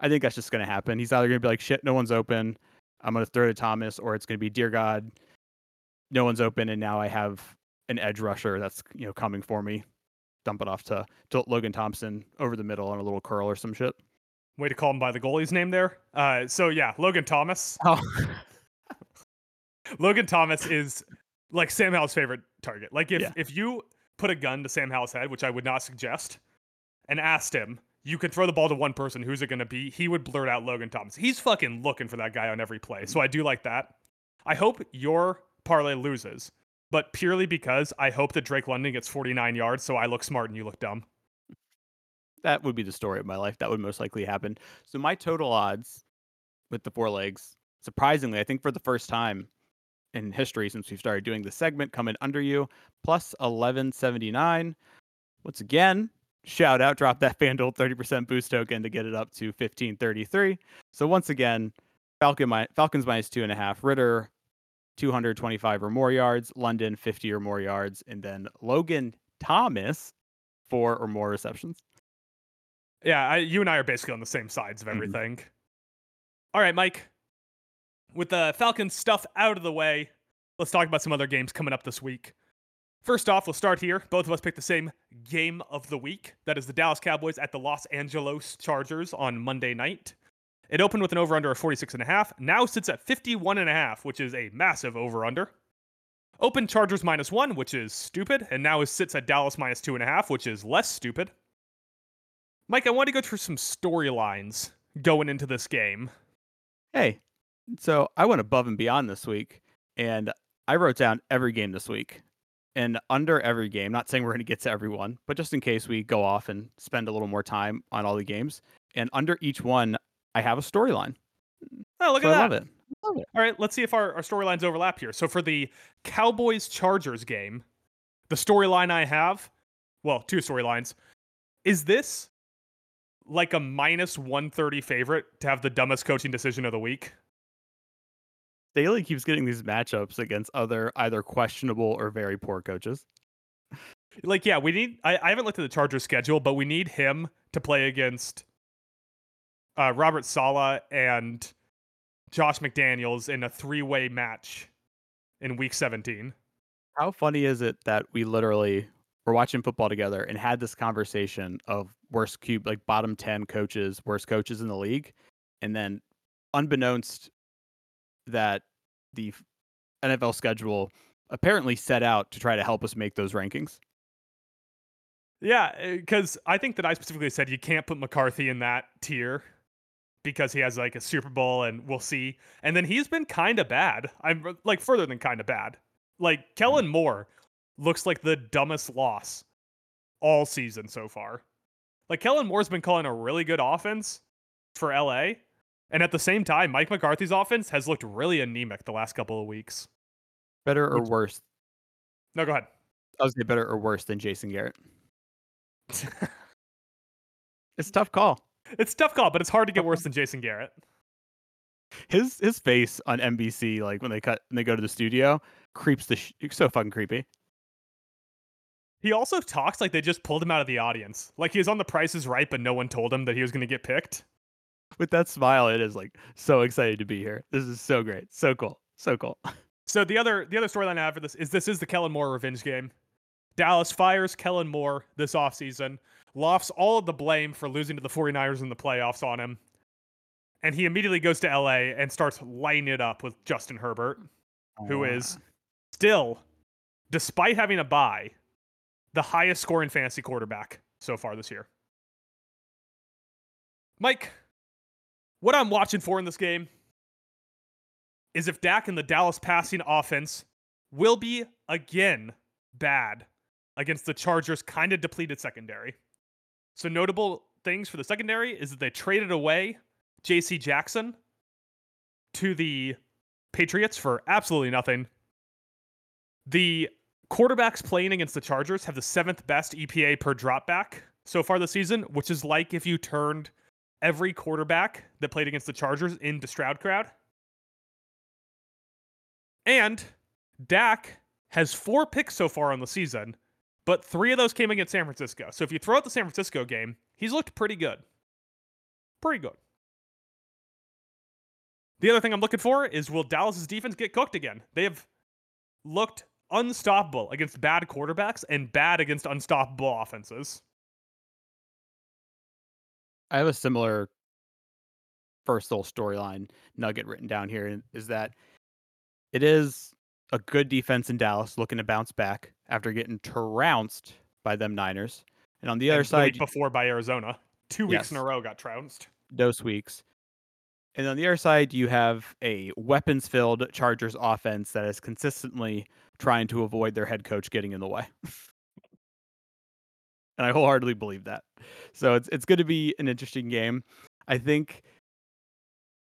I think that's just going to happen. He's either going to be like, shit, no one's open. I'm going to throw to Thomas, or it's going to be, dear God, no one's open. And now I have an edge rusher that's, you know, coming for me. Dump it off to, to Logan Thompson over the middle on a little curl or some shit. Way to call him by the goalie's name there. Uh, so yeah, Logan Thomas. Oh, Logan Thomas is like Sam Howell's favorite target. Like if Yeah. if you put a gun to Sam Howell's head, which I would not suggest, and asked him, you can throw the ball to one person, who's it gonna be? He would blurt out Logan Thomas. He's fucking looking for that guy on every play. So I do like that. I hope your parlay loses, but purely because I hope that Drake London gets 49 yards, so I look smart and you look dumb. that would be the story of my life. That would most likely happen. So my total odds with the four legs, surprisingly, I think for the first time in history since we've started doing this segment, coming under you plus 1179. Once again, shout out, drop that FanDuel 30% boost token to get it up to 1533. So once again, Falcon Falcons minus two and a half, Ridder 225 or more yards, London 50 or more yards, and then Logan Thomas four or more receptions. Yeah, I, you and I are basically on the same sides of Mhm. everything. All right, Mike. With the Falcons stuff out of the way, let's talk about some other games coming up this week. First off, we'll start here. Both of us picked the same game of the week. That is the Dallas Cowboys at the Los Angeles Chargers on Monday night. It opened with an over under of 46.5, now sits at 51.5, which is a massive over under. Open Chargers minus one, which is stupid, and now it sits at Dallas minus two and a half, which is less stupid. Mike, I want to go through some storylines going into this game. Hey, so I went above and beyond this week, and I wrote down every game this week. And under every game, not saying we're going to get to everyone, but just in case we go off and spend a little more time on all the games, and under each one, I have a storyline. Oh, look So at I that. love it. Love it. All right, let's see if our, our storylines overlap here. So for the Cowboys Chargers game, the storyline I have, well, two storylines. Is this like a minus 130 favorite to have the dumbest coaching decision of the week? Staley keeps getting these matchups against other either questionable or very poor coaches. Like, yeah, we need. I, I haven't looked at the Chargers schedule, but we need him to play against uh, Robert Saleh and Josh McDaniels in a three way match in week 17. How funny is it that we literally were watching football together and had this conversation of worst cube like bottom 10 coaches, worst coaches in the league, and then unbeknownst that the NFL schedule apparently set out to try to help us make those rankings. Yeah, because I think that I specifically said you can't put McCarthy in that tier because he has like a Super Bowl and we'll see. And then he's been kind of bad. I'm like further than kind of bad. Like Kellen hmm. Moore looks like the dumbest loss all season so far. Like Kellen Moore's been calling a really good offense for LA. And at the same time, Mike McCarthy's offense has looked really anemic the last couple of weeks. Better or worse? No, go ahead. I was say better or worse than Jason Garrett. It's a tough call. It's a tough call, but it's hard to get worse than Jason Garrett. His his face on NBC, like when they cut when they go to the studio, creeps the sh- so fucking creepy. He also talks like they just pulled him out of the audience. Like he was on the prices Right, but no one told him that he was going to get picked. With that smile, it is like so excited to be here. This is so great, so cool, so cool. So the other the other storyline I have for this is this is the Kellen Moore revenge game. Dallas fires Kellen Moore this offseason, lofts all of the blame for losing to the 49ers in the playoffs on him. And he immediately goes to LA and starts lighting it up with Justin Herbert, who is still, despite having a bye, the highest scoring fantasy quarterback so far this year. Mike, what I'm watching for in this game is if Dak and the Dallas passing offense will be again bad against the Chargers' kind of depleted secondary. So, notable things for the secondary is that they traded away JC Jackson to the Patriots for absolutely nothing. The quarterbacks playing against the Chargers have the seventh best EPA per dropback so far this season, which is like if you turned every quarterback that played against the Chargers into Stroud Crowd. And Dak has four picks so far on the season, but three of those came against San Francisco. So if you throw out the San Francisco game, he's looked pretty good. Pretty good. The other thing I'm looking for is will Dallas's defense get cooked again? They have looked unstoppable against bad quarterbacks and bad against unstoppable offenses. I have a similar first little storyline nugget written down here is that it is a good defense in Dallas looking to bounce back after getting trounced by them Niners. And on the other And the side, before by Arizona, two weeks in a row got trounced. those weeks. And on the other side, you have a weapons filled Chargers offense that is consistently trying to avoid their head coach getting in the way. and I wholeheartedly believe that. So it's it's going to be an interesting game. I think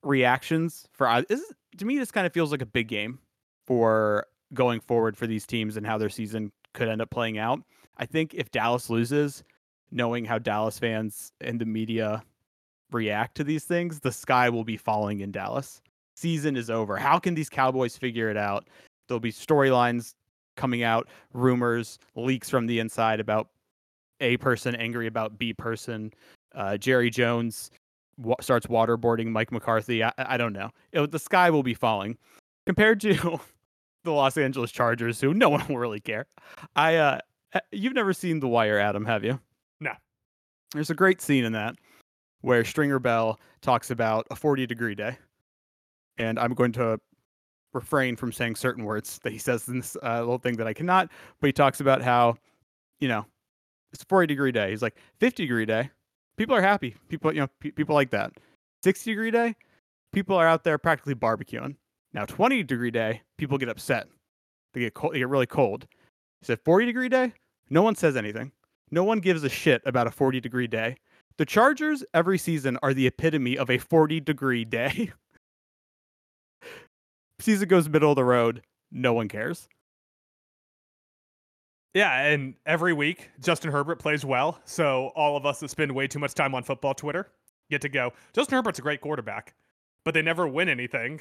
reactions for this is, to me this kind of feels like a big game for going forward for these teams and how their season could end up playing out. I think if Dallas loses, knowing how Dallas fans and the media react to these things, the sky will be falling in Dallas. Season is over. How can these Cowboys figure it out? There'll be storylines coming out, rumors, leaks from the inside about A person angry about B person. Uh, Jerry Jones starts waterboarding Mike McCarthy. I, I don't know. It, the sky will be falling compared to the Los Angeles Chargers, who no one will really care. I uh, uh, you've never seen The Wire, Adam, have you? No. There's a great scene in that where Stringer Bell talks about a 40 degree day, and I'm going to refrain from saying certain words that he says in this uh, little thing that I cannot. But he talks about how, you know, it's a 40 degree day. He's like 50 degree day. People are happy. People, you know, pe- people like that. 60 degree day, people are out there practically barbecuing. Now 20 degree day, people get upset. They get cold. They get really cold. He said 40 degree day, no one says anything. No one gives a shit about a 40 degree day. The Chargers every season are the epitome of a 40 degree day. season goes middle of the road, no one cares. Yeah, and every week Justin Herbert plays well, so all of us that spend way too much time on football Twitter get to go. Justin Herbert's a great quarterback, but they never win anything,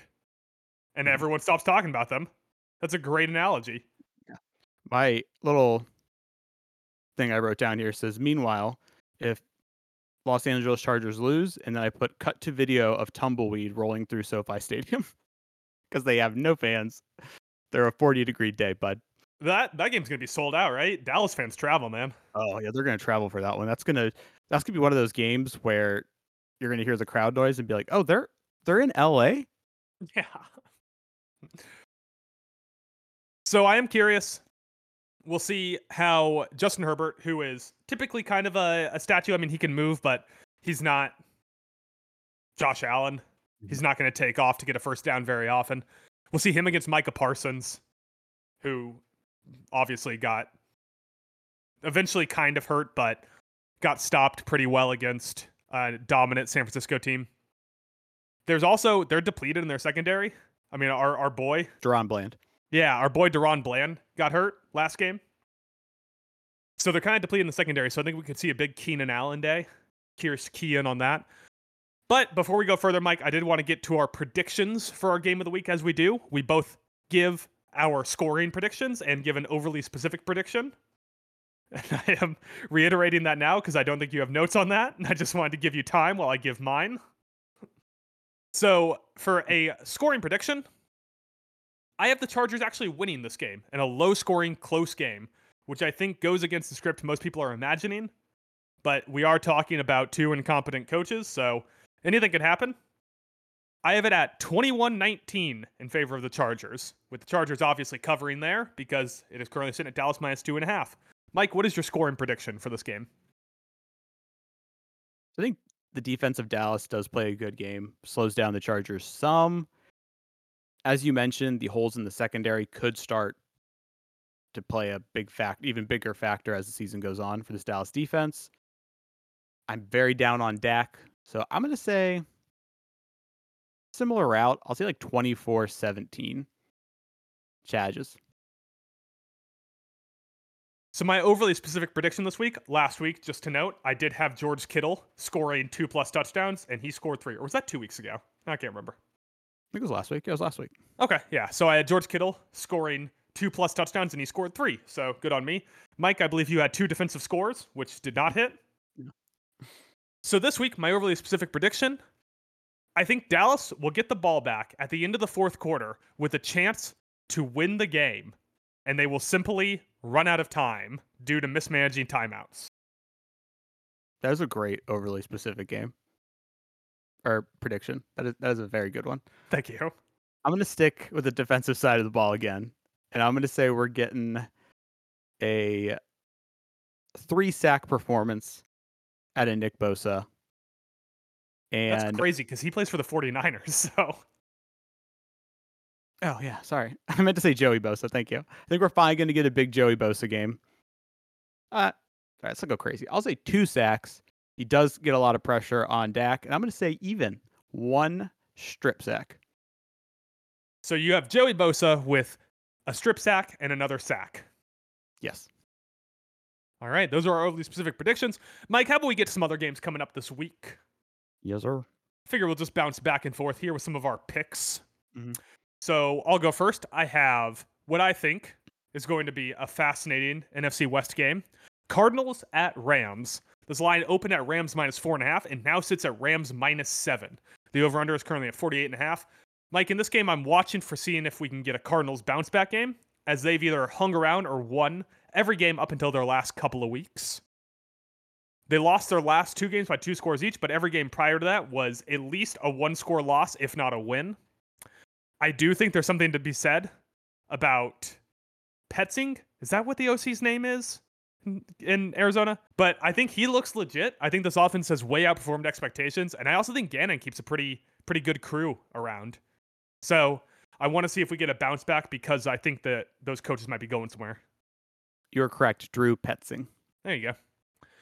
and Mhm. everyone stops talking about them. That's a great analogy. Yeah. My little thing I wrote down here says, meanwhile, if Los Angeles Chargers lose, and then I put cut to video of tumbleweed rolling through SoFi Stadium because they have no fans. They're a 40 degree day, bud. That that game's gonna be sold out, right? Dallas fans travel, man. Oh yeah, they're gonna travel for that one. That's gonna that's gonna be one of those games where you're gonna hear the crowd noise and be like, oh, they're they're in LA. Yeah. So I am curious. We'll see how Justin Herbert, who is typically kind of a, a statue, I mean, he can move, but he's not Josh Allen. Mm-hmm. He's not going to take off to get a first down very often. We'll see him against Micah Parsons, who obviously got eventually kind of hurt, but got stopped pretty well against a dominant San Francisco team. There's also, they're depleted in their secondary. I mean, our, our boy, DaRon Bland. yeah, our boy DaRon Bland got hurt last game. So they're kind of depleted in the secondary. So I think we could see a big Keenan Allen day. Key in on that. But before we go further, Mike, I did want to get to our predictions for our game of the week as we do. We both give our scoring predictions and give an overly specific prediction. And I am reiterating that now because I don't think you have notes on that. And I just wanted to give you time while I give mine. So for a scoring prediction, I have the Chargers actually winning this game in a low scoring, close game, which I think goes against the script most people are imagining. But we are talking about two incompetent coaches, so anything could happen. I have it at 21 19 in favor of the Chargers, with the Chargers obviously covering there because it is currently sitting at Dallas minus two and a half. Mike, what is your scoring prediction for this game? I think the defense of Dallas does play a good game, slows down the Chargers some. As you mentioned, the holes in the secondary could start to play a big fact, even bigger factor as the season goes on for this Dallas defense. I'm very down on Dak, so I'm going to say similar route. I'll say like 24-17. Chargers. So my overly specific prediction this week, last week, just to note, I did have George Kittle scoring two plus touchdowns, and he scored three. Or was that two weeks ago? I can't remember. I think it was last week. It was last week. Okay, yeah. So I had George Kittle scoring two plus touchdowns and he scored three. So good on me. Mike, I believe you had two defensive scores, which did not hit. So this week, my overly specific prediction I think Dallas will get the ball back at the end of the fourth quarter with a chance to win the game, and they will simply run out of time due to mismanaging timeouts. That was a great overly specific game or prediction. That is that is a very good one. Thank you. I'm gonna stick with the defensive side of the ball again, and I'm gonna say we're getting a three sack performance at a Nick Bosa. That's crazy because he plays for the 49ers. So oh yeah, sorry, I meant to say Joey Bosa. Thank you. I think we're finally gonna get a big Joey Bosa game. Uh, all right, let's not go crazy. I'll say two sacks. He does get a lot of pressure on Dak, and I'm gonna say even one strip sack. so you have Joey Bosa with a strip sack and another sack. Yes. All right, those are our overly specific predictions. Mike, how about we get to some other games coming up this week? Yes, sir. I figure we'll just bounce back and forth here with some of our picks. Mhm. So I'll go first. I have what I think is going to be a fascinating NFC West game. Cardinals at Rams. This line opened at Rams minus four and a half and now sits at Rams minus seven. The over under is currently at 48 and a half. Mike, in this game, I'm watching for seeing if we can get a Cardinals bounce back game, as they've either hung around or won every game up until their last couple of weeks. They lost their last two games by two scores each, but every game prior to that was at least a one score loss, if not a win. I do think there's something to be said about Petzing. Is that what the OC's name is in- in Arizona? But I think he looks legit. I think this offense has way outperformed expectations, and I also think Gannon keeps a pretty pretty good crew around. So I want to see if we get a bounce back because I think that those coaches might be going somewhere. You're correct, Drew Petzing. There you go.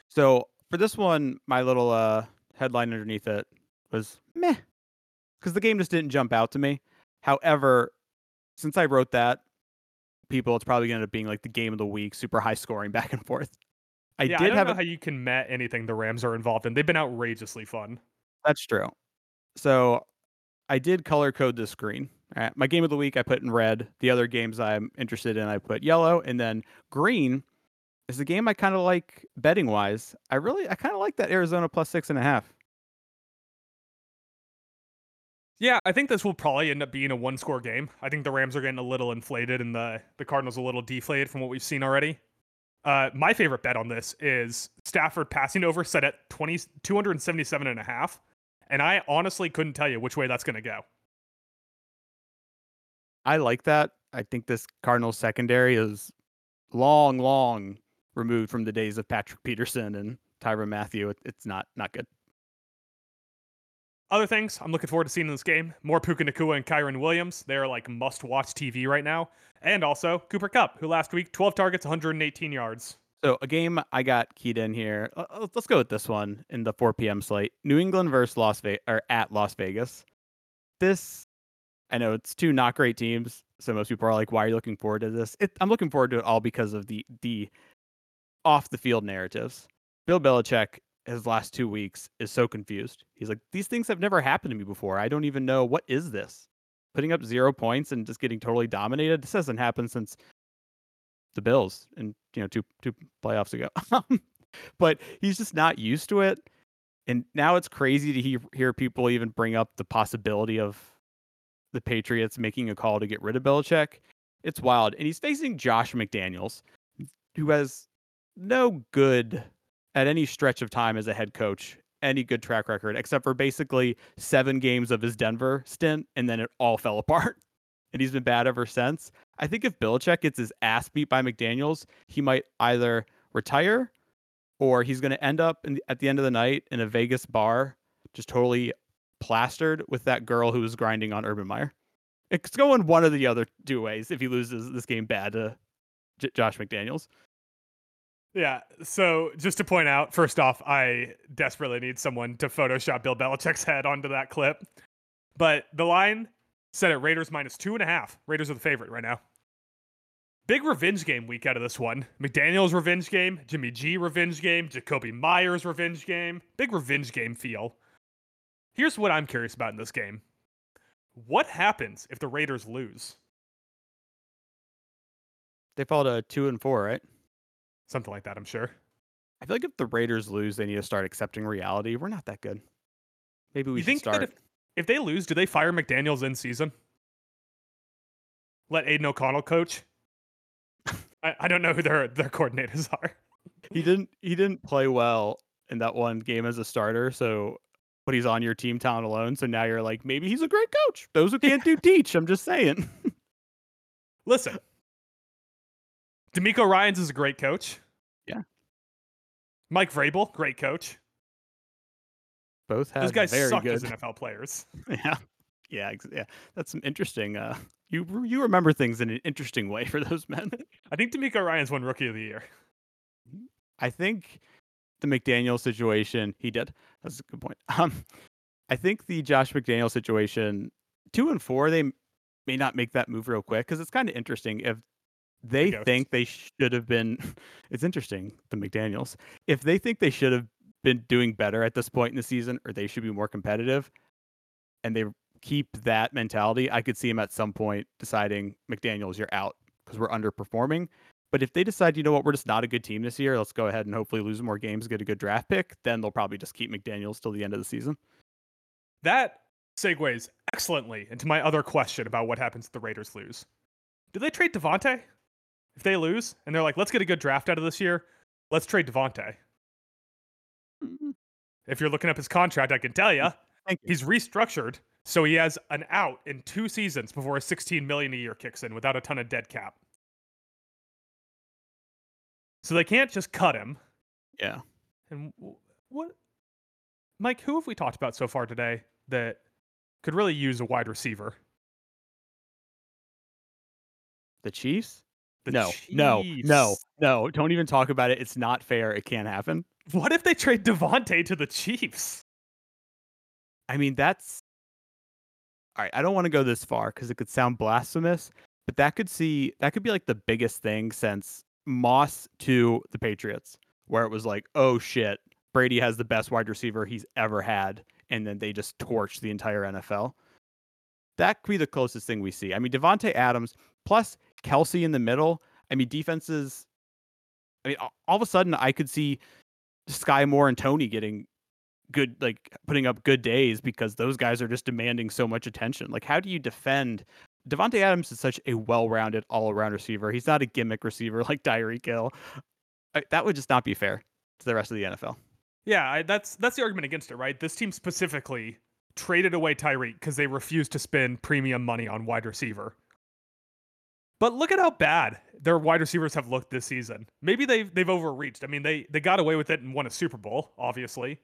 So for this one, my little uh, headline underneath it was meh, because the game just didn't jump out to me. However, since I wrote that, people, it's probably going to end up being like the game of the week, super high scoring back and forth. I yeah, I did don't have know a, how you can met anything the Rams are involved in. They've been outrageously fun. that's true. So I did color code this screen. Right, my game of the week I put in red. The other games I'm interested in I put yellow, and then green is the game I kind of like betting wise. I really I kind of like that Arizona plus six and a half. Yeah, I think this will probably end up being a one score game. I think the Rams are getting a little inflated and the, the Cardinals a little deflated from what we've seen already. Uh, my favorite bet on this is Stafford passing over set at 20, 277 and a half. And I honestly couldn't tell you which way that's going to go. I like that. I think this Cardinals secondary is long, long removed from the days of Patrick Peterson and Tyrann Mathieu. It, it's not not good. Other things I'm looking forward to seeing in this game more Puka Nacua and Kyren Williams. They're like must watch TV right now. And also Cooper Kupp, who last week 12 targets, 118 yards. So a game I got keyed in here. Let's go with this one in the 4 p.m. slate: New England versus Las Vegas or at Las Vegas. This, I know it's two not great teams, so most people are like, "Why are you looking forward to this?" It, I'm looking forward to it all because of the the off the field narratives. Bill Belichick, his last two weeks, is so confused. He's like, "These things have never happened to me before. I don't even know what is this." Putting up zero points and just getting totally dominated. This hasn't happened since the Bills and you know two two playoffs ago. but he's just not used to it, and now it's crazy to hear, hear people even bring up the possibility of the Patriots making a call to get rid of Belichick. It's wild, and he's facing Josh McDaniels, who has no good at any stretch of time as a head coach, any good track record, except for basically seven games of his Denver stint, and then it all fell apart. And he's been bad ever since. I think if Belichick gets his ass beat by McDaniels, he might either retire or he's going to end up in at the end of the night in a Vegas bar, just totally plastered with that girl who was grinding on Urban Meyer. It's going one of the other two ways if he loses this game bad to J- Josh McDaniels. Yeah. So just to point out, first off, I desperately need someone to Photoshop Bill Belichick's head onto that clip. But the line set at Raiders minus two and a half. Raiders are the favorite right now. Big revenge game week out of this one. McDaniel's revenge game, Jimmy G revenge game, Jakobi Meyers revenge game. Big revenge game feel. Here's what I'm curious about in this game. What happens if the Raiders lose? They fall to two and four, right? Something like that, I'm sure. I feel like if the Raiders lose, they need to start accepting reality. We're not that good. Maybe we you think start. that if, if they lose, do they fire McDaniels in season? Let Aidan O'Connell coach? I, I don't know who their their coordinators are. he didn't he didn't play well in that one game as a starter, so but he's on your team talent alone. So now you're like, maybe he's a great coach. Those who can't do teach. I'm just saying. Listen, DeMeco Ryans is a great coach. Yeah. Mike Vrabel, great coach. Both have Those guys very suck good. as NFL players. Yeah, yeah, yeah. That's some interesting. Uh, you you remember things in an interesting way for those men. I think DeMeco Ryans won Rookie of the Year. I think the McDaniel situation. He did. That's a good point. Um, I think the Josh McDaniel situation, two and four, they may not make that move real quick because it's kind of interesting if they ghost. think they should have been. It's interesting the McDaniel's if they think they should have been doing better at this point in the season or they should be more competitive, and they keep that mentality, I could see him at some point deciding McDaniel's you're out because we're underperforming. But if they decide, you know what, we're just not a good team this year, let's go ahead and hopefully lose more games, get a good draft pick, then they'll probably just keep McDaniels till the end of the season. That segues excellently into my other question about what happens if the Raiders lose. Do they trade Davante if they lose? And they're like, let's get a good draft out of this year. Let's trade Davante. If you're looking up his contract, I can tell you Thank you. he's restructured so he has an out in two seasons before a 16 million a year kicks in without a ton of dead cap. So they can't just cut him. Yeah. And what, Mike? Who have we talked about so far today that could really use a wide receiver? The Chiefs? The no, no, no, no. Don't even talk about it. It's not fair. It can't happen. What if they trade Davante to the Chiefs? I mean, that's all right. I don't want to go this far because it could sound blasphemous, but that could see that could be like the biggest thing since Moss to the Patriots, where it was like, oh shit, Brady has the best wide receiver he's ever had, and then they just torch the entire NFL. That could be the closest thing we see. I mean, Davante Adams plus Kelce in the middle. I mean, defenses. I mean, all- of a sudden, I could see Skyy Moore and Toney getting good like putting up good days because those guys are just demanding so much attention. Like how do you defend Davante Adams is such a well-rounded all-around receiver. He's not a gimmick receiver like Tyreek Hill. I- That would just not be fair to the rest of the NFL. Yeah, I, that's that's the argument against it, right? This team specifically traded away Tyreek because they refused to spend premium money on wide receiver. But look at how bad their wide receivers have looked this season. Maybe they've they've overreached. I mean, they they got away with it and won a Super Bowl, obviously.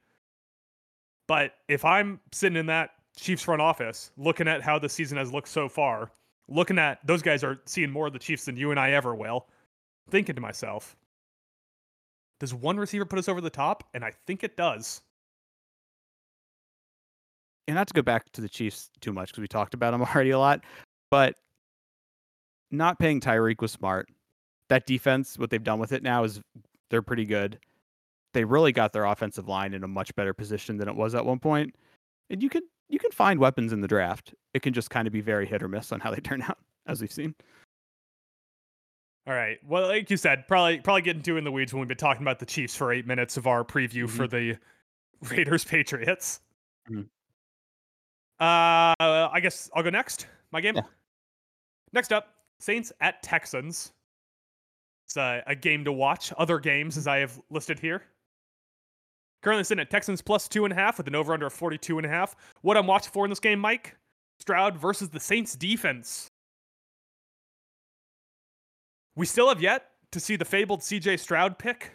But if I'm sitting in that Chiefs front office, looking at how the season has looked so far, looking at those guys are seeing more of the Chiefs than you and I ever will, thinking to myself, does one receiver put us over the top? And I think it does. And not to go back to the Chiefs too much because we talked about them already a lot, but not paying Tyreek was smart. That defense, what they've done with it now is they're pretty good. They really got their offensive line in a much better position than it was at one point. And you can you can find weapons in the draft. It can just kind of be very hit or miss on how they turn out, as we've seen. All right. Well, like you said, probably probably getting too in the weeds when we've been talking about the Chiefs for eight minutes of our preview for the Raiders Patriots. Mhm. Uh, I guess I'll go next. My game. Yeah. Next up, Saints at Texans. It's a, a game to watch. Other games, as I have listed here. Currently sitting at Texans plus two and a half with an over under of 42 and a half. What I'm watching for in this game, Mike? Stroud versus the Saints defense. We still have yet to see the fabled CJ Stroud pick.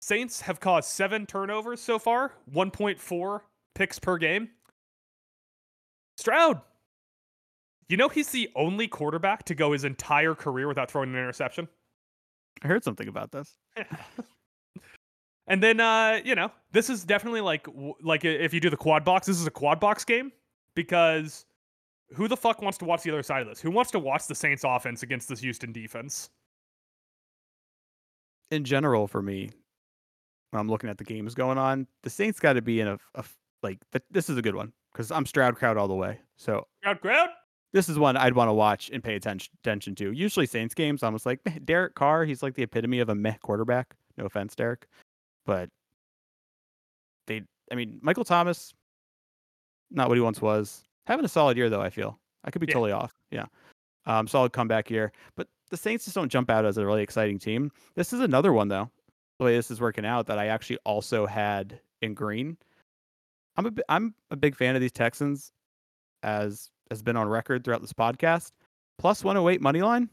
Saints have caused seven turnovers so far, 1.4 picks per game. Stroud, you know he's the only quarterback to go his entire career without throwing an interception. I heard something about this. And then, uh, you know, this is definitely like like if you do the quad box, this is a quad box game because who the fuck wants to watch the other side of this? Who wants to watch the Saints offense against this Houston defense? In general, for me, when I'm looking at the games going on, the Saints got to be in a like th- this is a good one because I'm Stroud crowd all the way. So Crowd, crowd. This is one I'd want to watch and pay attention attention to. Usually Saints games, I'm just like Derek Carr. He's like the epitome of a meh quarterback. No offense, Derek, but they. I mean, Michael Thomas, not what he once was. Having a solid year though. I feel I could be Yeah. totally off. Yeah, um, solid comeback year. But the Saints just don't jump out as a really exciting team. This is another one though. The way this is working out, that I actually also had in green. I'm a I'm a big fan of these Texans, as has been on record throughout this podcast. Plus 108 money line.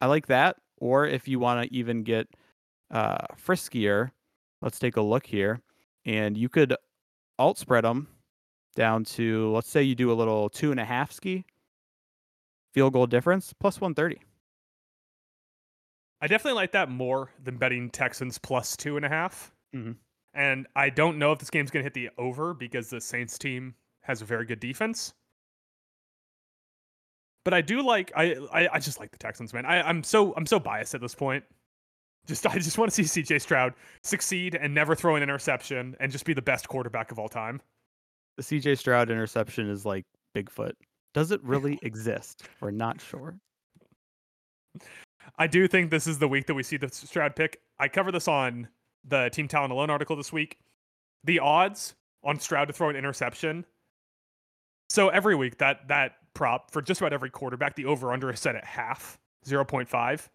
I like that. Or if you want to even get uh, friskier, let's take a look here, and you could alt spread them down to let's say you do a little two and a half ski field goal difference plus 130. I definitely like that more than betting Texans plus two and a half. Mhm. And I don't know if this game's going to hit the over because the Saints team has a very good defense. But I do like I I, I just like the Texans, man. I, I'm so I'm so biased at this point. Just I just want to see CJ Stroud succeed and never throw an interception and just be the best quarterback of all time. The CJ Stroud interception is like Bigfoot. Does it really exist? We're not sure. I do think this is the week that we see the Stroud pick. I cover this on the Team Talent Alone article this week. The odds on Stroud to throw an interception. So every week that that prop for just about every quarterback, the over under is set at half, 0.5.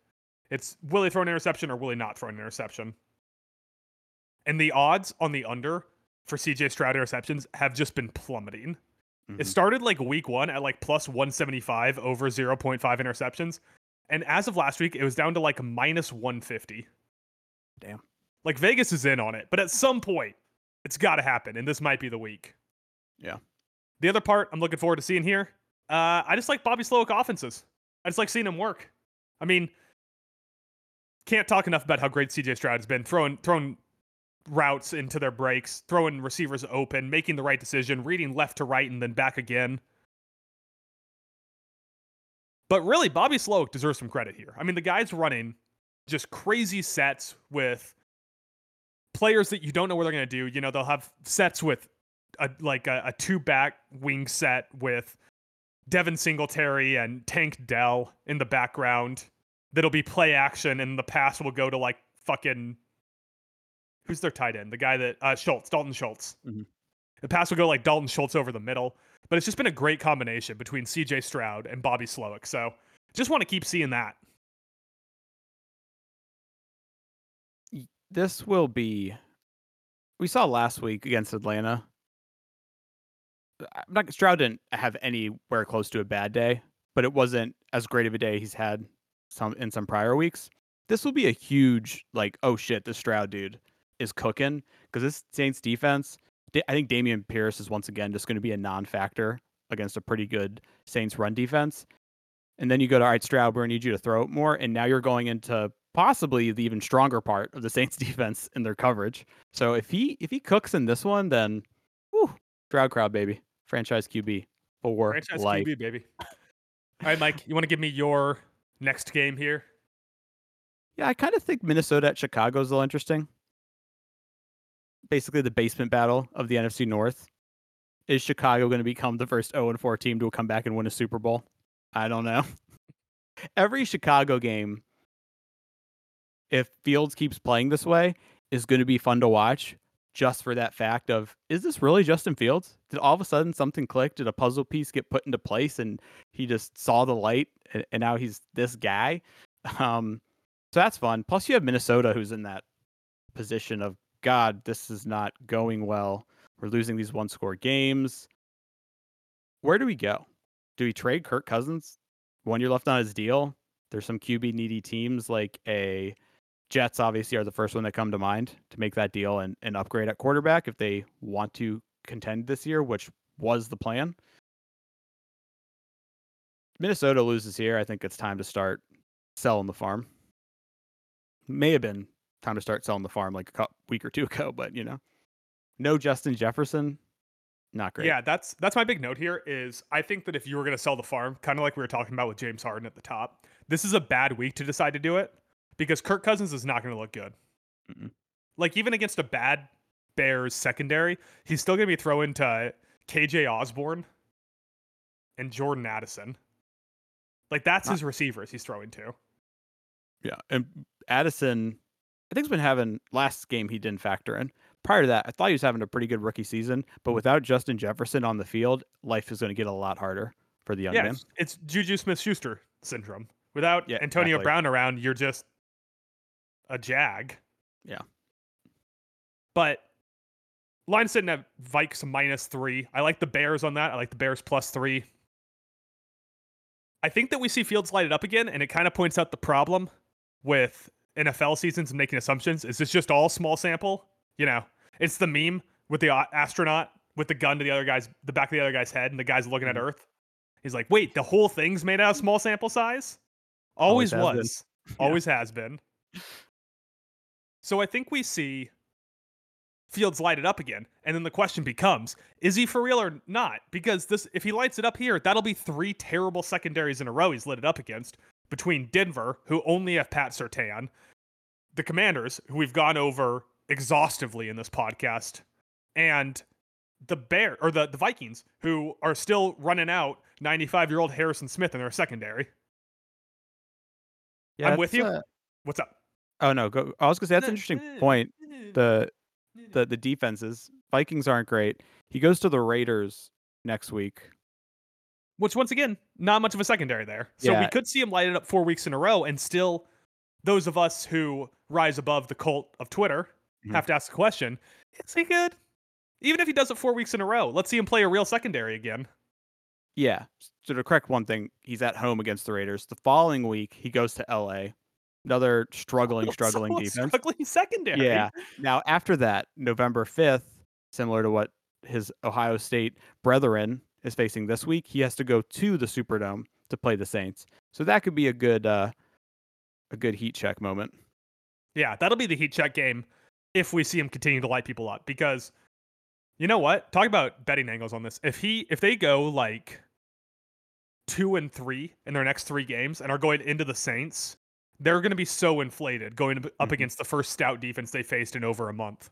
It's will he throw an interception or will he not throw an interception? And the odds on the under for CJ Stroud interceptions have just been plummeting. It Mhm. started like week one at like plus 175 over 0.5 interceptions. And as of last week, it was down to like minus 150. Damn. Like Vegas is in on it, but at some point, it's got to happen. And this might be the week. Yeah. The other part I'm looking forward to seeing here, uh, I just like Bobby Slowik offenses. I just like seeing him work. I mean, can't talk enough about how great CJ Stroud has been throwing throwing routes into their breaks, throwing receivers open, making the right decision, reading left to right and then back again. But really, Bobby Slowik deserves some credit here. I mean, the guy's running just crazy sets with players that you don't know what they're going to do. You know, they'll have sets with a, like a, a two back wing set with Devin Singletary and Tank Dell in the background. That'll be play action, and the pass will go to like fucking who's their tight end? The guy that uh, Schultz, Dalton Schultz. Mhm. The pass will go like Dalton Schultz over the middle, but it's just been a great combination between C.J. Stroud and Bobby Slowik. So just want to keep seeing that. this will be we saw last week against Atlanta. I'm not Stroud didn't have anywhere close to a bad day, but it wasn't as great of a day he's had some in some prior weeks. This will be a huge like oh shit, this Stroud dude is cooking because this Saints defense. I think Dameon Pierce is once again just going to be a non-factor against a pretty good Saints run defense. And then you go to all right, Stroud, we need you to throw it more, and now you're going into possibly the even stronger part of the Saints defense in their coverage. So if he if he cooks in this one, then whew, Stroud crowd baby, franchise QB for Franchise life. QB, baby. All right, Mike, you want to give me your next game here? Yeah, I kind of think Minnesota at Chicago is a little interesting. Basically, the basement battle of the NFC North. Is Chicago going to become the first 0 4 team to come back and win a Super Bowl? I don't know. Every Chicago game, if Fields keeps playing this way, is going to be fun to watch just for that fact of is this really Justin Fields? Did all of a sudden something click? Did a puzzle piece get put into place and he just saw the light and, and now he's this guy? Um, so that's fun. Plus, you have Minnesota, who's in that position of God, this is not going well. We're losing these one score games. Where do we go? Do we trade Kirk Cousins? One year left on his deal. There's some QB needy teams like a Jets, obviously, are the first one that come to mind to make that deal and, and upgrade at quarterback if they want to contend this year, which was the plan. Minnesota loses here. I think it's time to start selling the farm. May have been time to start selling the farm like a week or two ago, but you know, no Justin Jefferson, not great. Yeah, that's that's my big note here. Is I think that if you were going to sell the farm, kind of like we were talking about with James Harden at the top, this is a bad week to decide to do it because Kirk Cousins is not going to look good. Mm-mm. Like even against a bad Bears secondary, he's still going to be throwing to KJ Osborne and Jordan Addison. Like that's Not- his receivers he's throwing to. Yeah, and Addison, I think, has been having last game he didn't factor in. Prior to that, I thought he was having a pretty good rookie season, but mm-hmm. without Justin Jefferson on the field, life is going to get a lot harder for the young yeah, man. it's, it's Juju Smith-Schuster syndrome. Without Yeah, Antonio exactly. Brown around, you're just a jag. Yeah. But line sitting at Vikes minus three. I like the Bears on that. I like the Bears plus three. I think that we see Fields light it up again, and it kind of points out the problem with NFL seasons and making assumptions. Is this just all small sample? You know, it's the meme with the astronaut with the gun to the other guy's the back of the other guy's head, and the guy's looking at mm-hmm. Earth. He's like, "Wait, the whole thing's made out of small sample size? Always, Always been. was. Yeah. Always has been." So I think we see Fields light it up again, and then the question becomes: Is he for real or not? Because this, if he lights it up here, that'll be three terrible secondaries in a row he's lit it up against. Between Denver, who only have Pat Surtain, the Commanders, who we've gone over exhaustively in this podcast, and the Bear or the, the Vikings, who are still running out 95 year old Harrison Smith in their secondary. Yeah, I'm with you. uh, What's up? Oh no, go. I was going to say that's an interesting point. The the the defenses Vikings aren't great. He goes to the Raiders next week. Which once again, not much of a secondary there. So we could see him light it up four weeks in a row, and still, those of us who rise above the cult of Twitter Mhm. have to ask the question: Is he good? Even if he does it four weeks in a row, let's see him play a real secondary again. Yeah. So to correct one thing, he's at home against the Raiders. The following week, he goes to LA. Another struggling, struggling defense. Struggling secondary. Yeah. Now after that, November fifth, similar to what his Ohio State brethren is facing this week, he has to go to the Superdome to play the Saints. So that could be a good uh a good heat check moment. Yeah, that'll be the heat check game if we see him continue to light people up. Because you know what? Talk about betting angles on this. If he if they go like two and three in their next three games and are going into the Saints, they're going to be so inflated going up- Mhm. against the first stout defense they faced in over a month.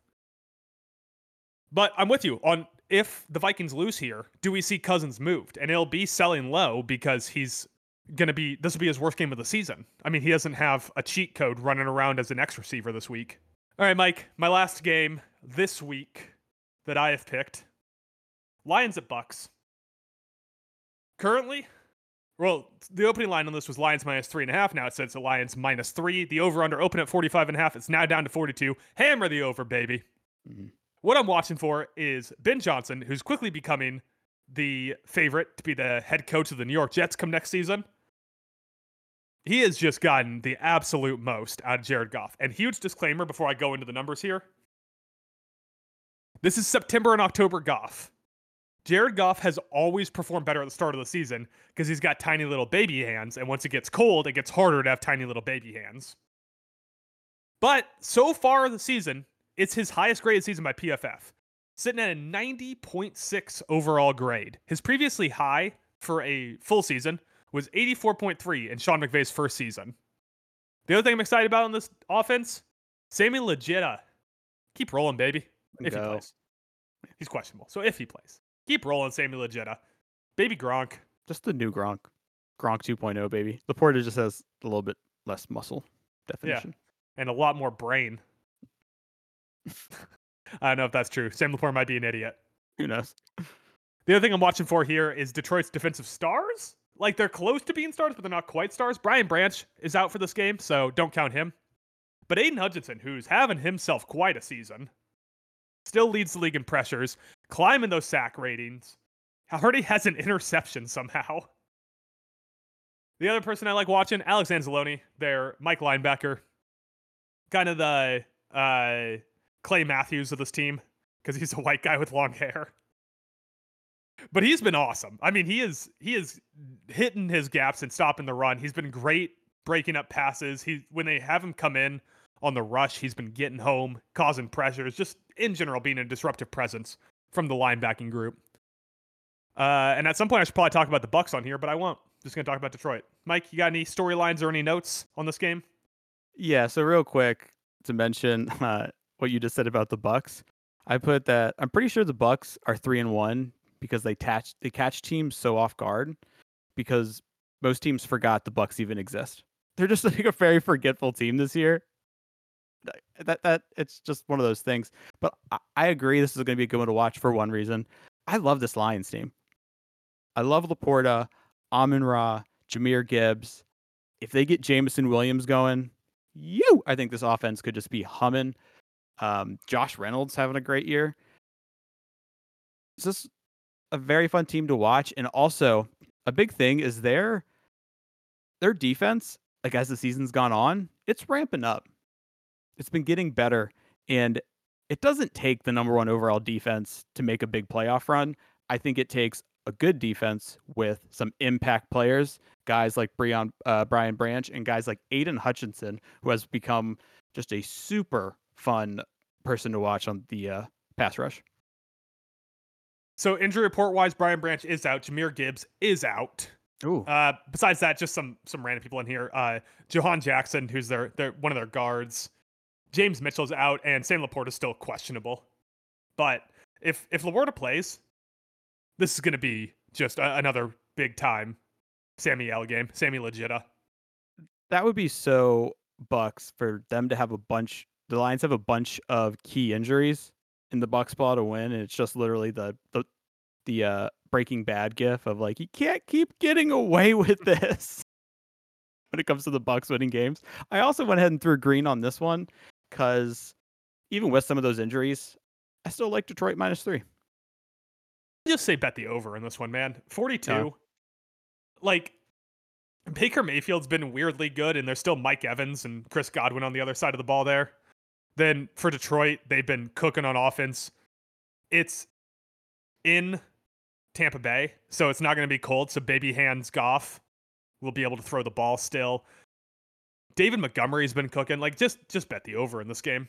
But I'm with you on if the Vikings lose here, do we see Cousins moved? And it'll be selling low because he's going to be this will be his worst game of the season. I mean, he doesn't have a cheat code running around as an X receiver this week. All right, Mike, my last game this week that I have picked Lions at Bucs. Currently, well, the opening line on this was Lions minus three and a half. Now it says the Lions minus three. The over under open at 45 and a half. It's now down to 42. Hammer the over, baby. Mhm. What I'm watching for is Ben Johnson, who's quickly becoming the favorite to be the head coach of the New York Jets come next season. He has just gotten the absolute most out of Jared Goff. And huge disclaimer before I go into the numbers here. This is September and October Goff. Jared Goff has always performed better at the start of the season because he's got tiny little baby hands. And once it gets cold, it gets harder to have tiny little baby hands. But so far the season, it's his highest graded season by PFF, sitting at a 90.6 overall grade. His previously high for a full season was 84.3 in Sean McVay's first season. The other thing I'm excited about on this offense, Sammy Legetta. Keep rolling, baby. If he plays. He's questionable. So if he plays, keep rolling, Sammy Legetta. Baby Gronk. Just the new Gronk. Gronk 2.0, baby. Laporta just has a little bit less muscle definition. and a lot more brain. I don't know if that's true. Sam LaPorta might be an idiot. Who knows? The other thing I'm watching for here is Detroit's defensive stars. Like they're close to being stars, but they're not quite stars. Brian Branch is out for this game, so don't count him. But Aidan Hutchinson, who's having himself quite a season, still leads the league in pressures, climbing those sack ratings. Already has an interception somehow. The other person I like watching, Alex Anzalone, their Mike linebacker, kind of the uh, Clay Matthews of this team because he's a white guy with long hair. But he's been awesome. I mean, he is he is hitting his gaps and stopping the run. He's been great breaking up passes. He when they have him come in on the rush, he's been getting home, causing pressures, just in general being a disruptive presence from the linebacking group. Uh, and at some point, I should probably talk about the Bucs on here, but I won't. Just gonna talk about Detroit. Mike, you got any storylines or any notes on this game? Yeah, so real quick to mention uh, what you just said about the Bucs, I put that I'm pretty sure the Bucs are three and one because they catch they catch teams so off guard because most teams forgot the Bucs even exist. They're just like a very forgetful team this year. That that, it's just one of those things. But I, I agree this is going to be a good one to watch for one reason. I love this Lions team. I love Laporta, Amon Ra, Jahmyr Gibbs. If they get Jameson Williams going, you, I think this offense could just be humming. Um, Josh Reynolds having a great year. It's just a very fun team to watch. And also, a big thing is their their defense, like as the season's gone on, it's ramping up. It's been getting better. And it doesn't take the number one overall defense to make a big playoff run. I think it takes a good defense with some impact players, guys like Brian, uh, Brian Branch and guys like Aidan Hutchinson, who has become just a super fun person to watch on the uh, pass rush. So injury report wise, Brian Branch is out. Jahmyr Gibbs is out. Ooh. Uh, besides that, just some some random people in here. Uh, Jonah Jackson, who's their their one of their guards. James Mitchell's out, and Sam LaPorta is still questionable. But if if Laporta plays, this is going to be just a, another big time Sammy L game, Sammy Legita. That would be so Bucs for them to have a bunch. The Lions have a bunch of key injuries in the Bucs ball to win, and it's just literally the the the uh, Breaking Bad gif of like you can't keep getting away with this when it comes to the Bucs winning games. I also went ahead and threw green on this one because even with some of those injuries, I still like Detroit minus three just say bet the over in this one, man. 42. Yeah. Like Baker Mayfield's been weirdly good, and there's still Mike Evans and Chris Godwin on the other side of the ball there. Then for Detroit, they've been cooking on offense. It's in Tampa Bay, so it's not going to be cold. So baby hands Goff will be able to throw the ball still. David Montgomery's been cooking. Like just just bet the over in this game.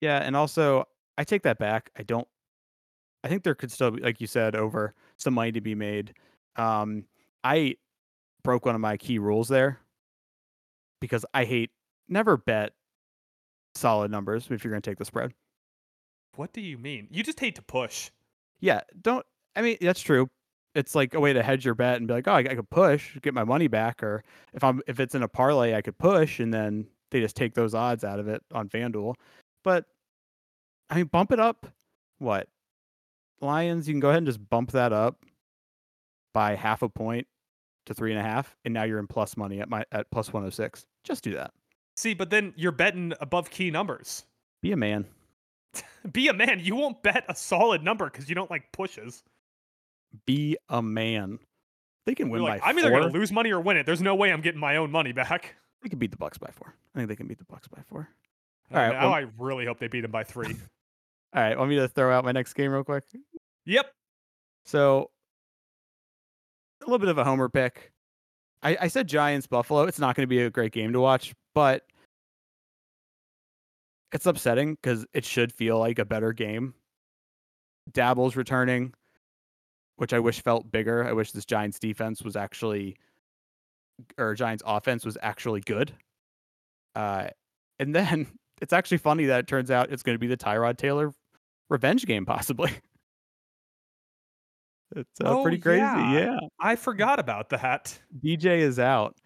Yeah, and also I take that back. I don't I think there could still be, like you said, over some money to be made. Um, I broke one of my key rules there because I hate never bet solid numbers if you're going to take the spread. What do you mean? You just hate to push. Yeah, don't. I mean, that's true. It's like a way to hedge your bet and be like, oh, I, I could push, get my money back, or if I'm if it's in a parlay, I could push, and then they just take those odds out of it on FanDuel. But I mean, bump it up. What Lions, you can go ahead and just bump that up by half a point to three and a half, and now you're in plus money at my at plus one hundred oh six. Just do that. See, but then you're betting above key numbers. Be a man. Be a man. You won't bet a solid number because you don't like pushes. Be a man. They can win like, by. I'm either going to lose money or win it. There's no way I'm getting my own money back. They can beat the Bucs by four. I think they can beat the Bucs by four. All right. Now well, I really hope they beat them by three. All right. Want me to throw out my next game real quick? Yep. So a little bit of a homer pick. I, I said Giants Buffalo. It's not going to be a great game to watch, but it's upsetting because it should feel like a better game. Daboll's returning, which I wish felt bigger. I wish this Giants defense was actually, or Giants offense was actually good. Uh, and then it's actually funny that it turns out it's going to be the Tyrod Taylor revenge game, possibly. It's uh, oh, pretty crazy. Yeah. yeah. I forgot about that. DJ is out.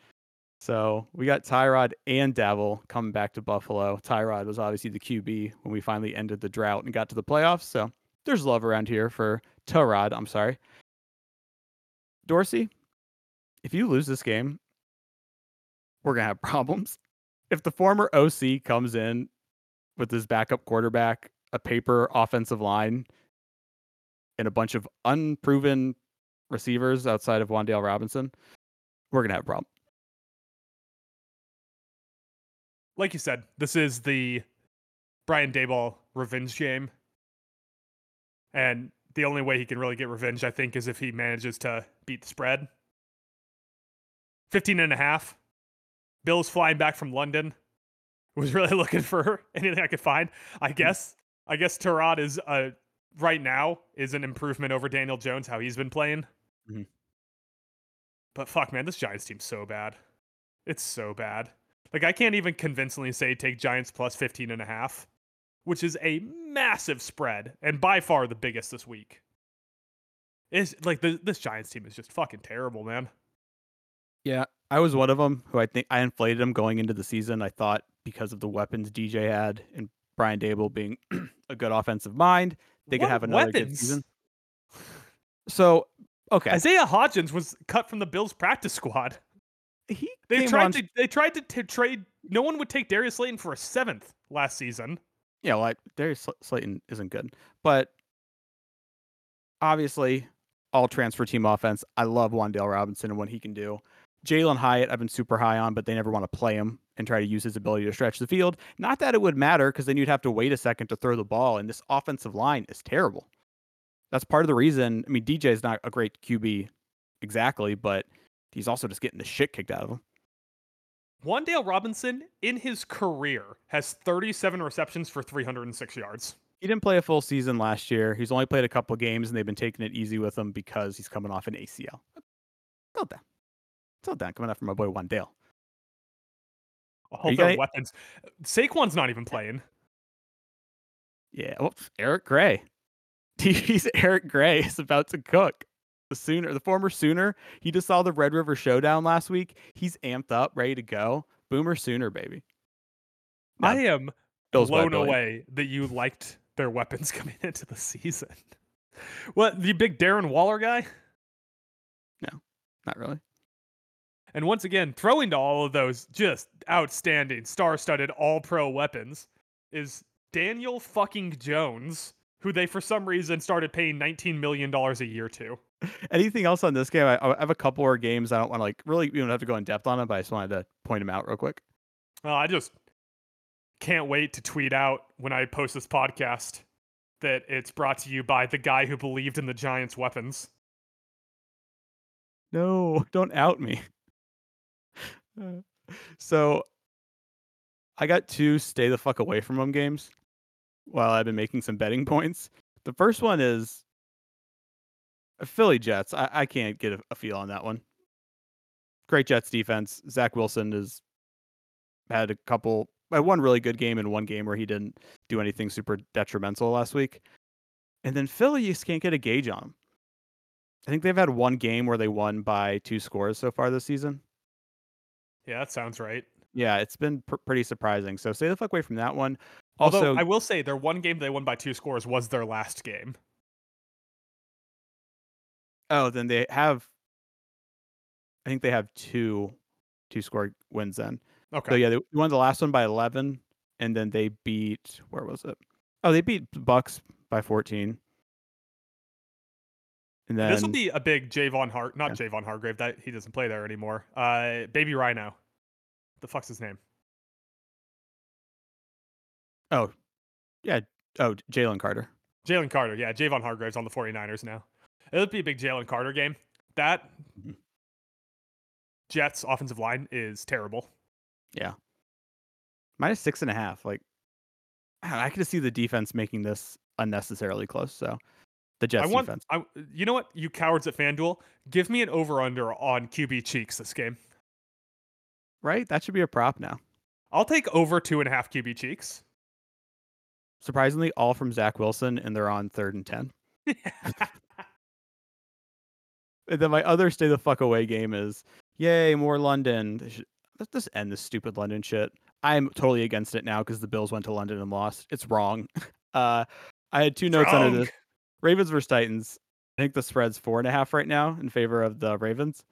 So we got Tyrod and Daboll coming back to Buffalo. Tyrod was obviously the QB when we finally ended the drought and got to the playoffs. So there's love around here for Tyrod. I'm sorry. Dorsey, if you lose this game, we're going to have problems. If the former OC comes in with his backup quarterback, a paper offensive line, and a bunch of unproven receivers outside of Wan'Dale Robinson, we're gonna have a problem. Like you said, this is the Brian Daboll revenge game. And the only way he can really get revenge, I think, is if he manages to beat the spread. 15 and a half. Bill's flying back from London. Was really looking for anything I could find. I guess I guess Tyrod is a right now is an improvement over Daniel Jones, how he's been playing. Mm-hmm. But fuck, man, this Giants team's so bad. It's so bad. Like, I can't even convincingly say take Giants plus 15 and a half, which is a massive spread and by far the biggest this week. Is like the, this Giants team is just fucking terrible, man. Yeah, I was one of them who I think I inflated him going into the season. I thought because of the weapons DJ had and Brian Daboll being a good offensive mind, they could have another good season. So, okay, Isaiah Hodgins was cut from the Bills practice squad. he They tried on- to they tried to t- trade. No one would take Darius Slayton for a seventh last season. Yeah, well, I, Darius Sl- Slayton isn't good, but obviously, all transfer team offense. I love Wan'Dale Robinson and what he can do. Jalin Hyatt, I've been super high on, but they never want to play him and try to use his ability to stretch the field. Not that it would matter, because then you'd have to wait a second to throw the ball, and this offensive line is terrible. That's part of the reason. I mean, DJ is not a great QB exactly, but he's also just getting the shit kicked out of him. Wan'Dale Robinson in his career has 37 receptions for 306 yards. He didn't play a full season last year. He's only played a couple games, and they've been taking it easy with him because he's coming off an ACL. Still down. Still down. Coming up from my boy Wan'Dale. All their gonna- weapons. Saquon's not even playing. Yeah. Oh, Eric Gray. TV's Eric Gray is about to cook. The Sooner, the former Sooner, he just saw the Red River Showdown last week. He's amped up, ready to go. Boomer Sooner, baby. No, I am Bills blown away that you liked their weapons coming into the season. What the big Darren Waller guy? No, not really. And once again, throwing to all of those just outstanding, star-studded, all-pro weapons is Daniel fucking Jones, who they for some reason started paying 19 million dollars a year to. Anything else on this game? I, I have a couple more games. I don't want to like really. You don't have to go in depth on them, but I just wanted to point them out real quick. Uh, I just can't wait to tweet out when I post this podcast that it's brought to you by the guy who believed in the Giants' weapons. No, don't out me. So I got two stay the fuck away from them games while I've been making some betting points. The first one is Philly Jets. I, I can't get a, a feel on that one. Great Jets defense. Zach Wilson has had a couple, uh, one really good game and one game where he didn't do anything super detrimental last week. And then Philly, you just can't get a gauge on them. I think they've had one game where they won by two scores so far this season. Yeah, that sounds right. Yeah, it's been pr- pretty surprising. So stay the fuck away from that one. Although Also, I will say their one game they won by two scores was their last game. Oh, then they have. I think they have two, two score wins then. Okay. So yeah, they won the last one by eleven, and then they beat where was it? Oh, they beat Bucs by fourteen. And then this will be a big Javon Hart, not Javon Hargrave. That he doesn't play there anymore. Uh, Baby Rhino. The fuck's his name? oh, yeah, oh Jalen Carter. Jalen Carter. Yeah, Javon Hargrave's on the 49ers now. It'll be a big Jalen Carter game. That Mhm. Jets offensive line is terrible. Yeah. minus six and a half. Like, I could see the defense making this unnecessarily close. So, the Jets I want. defense. I, you know what? You cowards at FanDuel, give me an over under on QB cheeks this game. right? That should be a prop now. I'll take over two and a half QB cheeks. Surprisingly, all from Zach Wilson, and they're on third and 10. And then my other stay the fuck away game is yay, more London. Let's just end this stupid London shit. I'm totally against it now because the Bills went to London and lost. It's wrong. Uh, I had two notes under this Ravens versus Titans. I think the spread's four and a half right now in favor of the Ravens.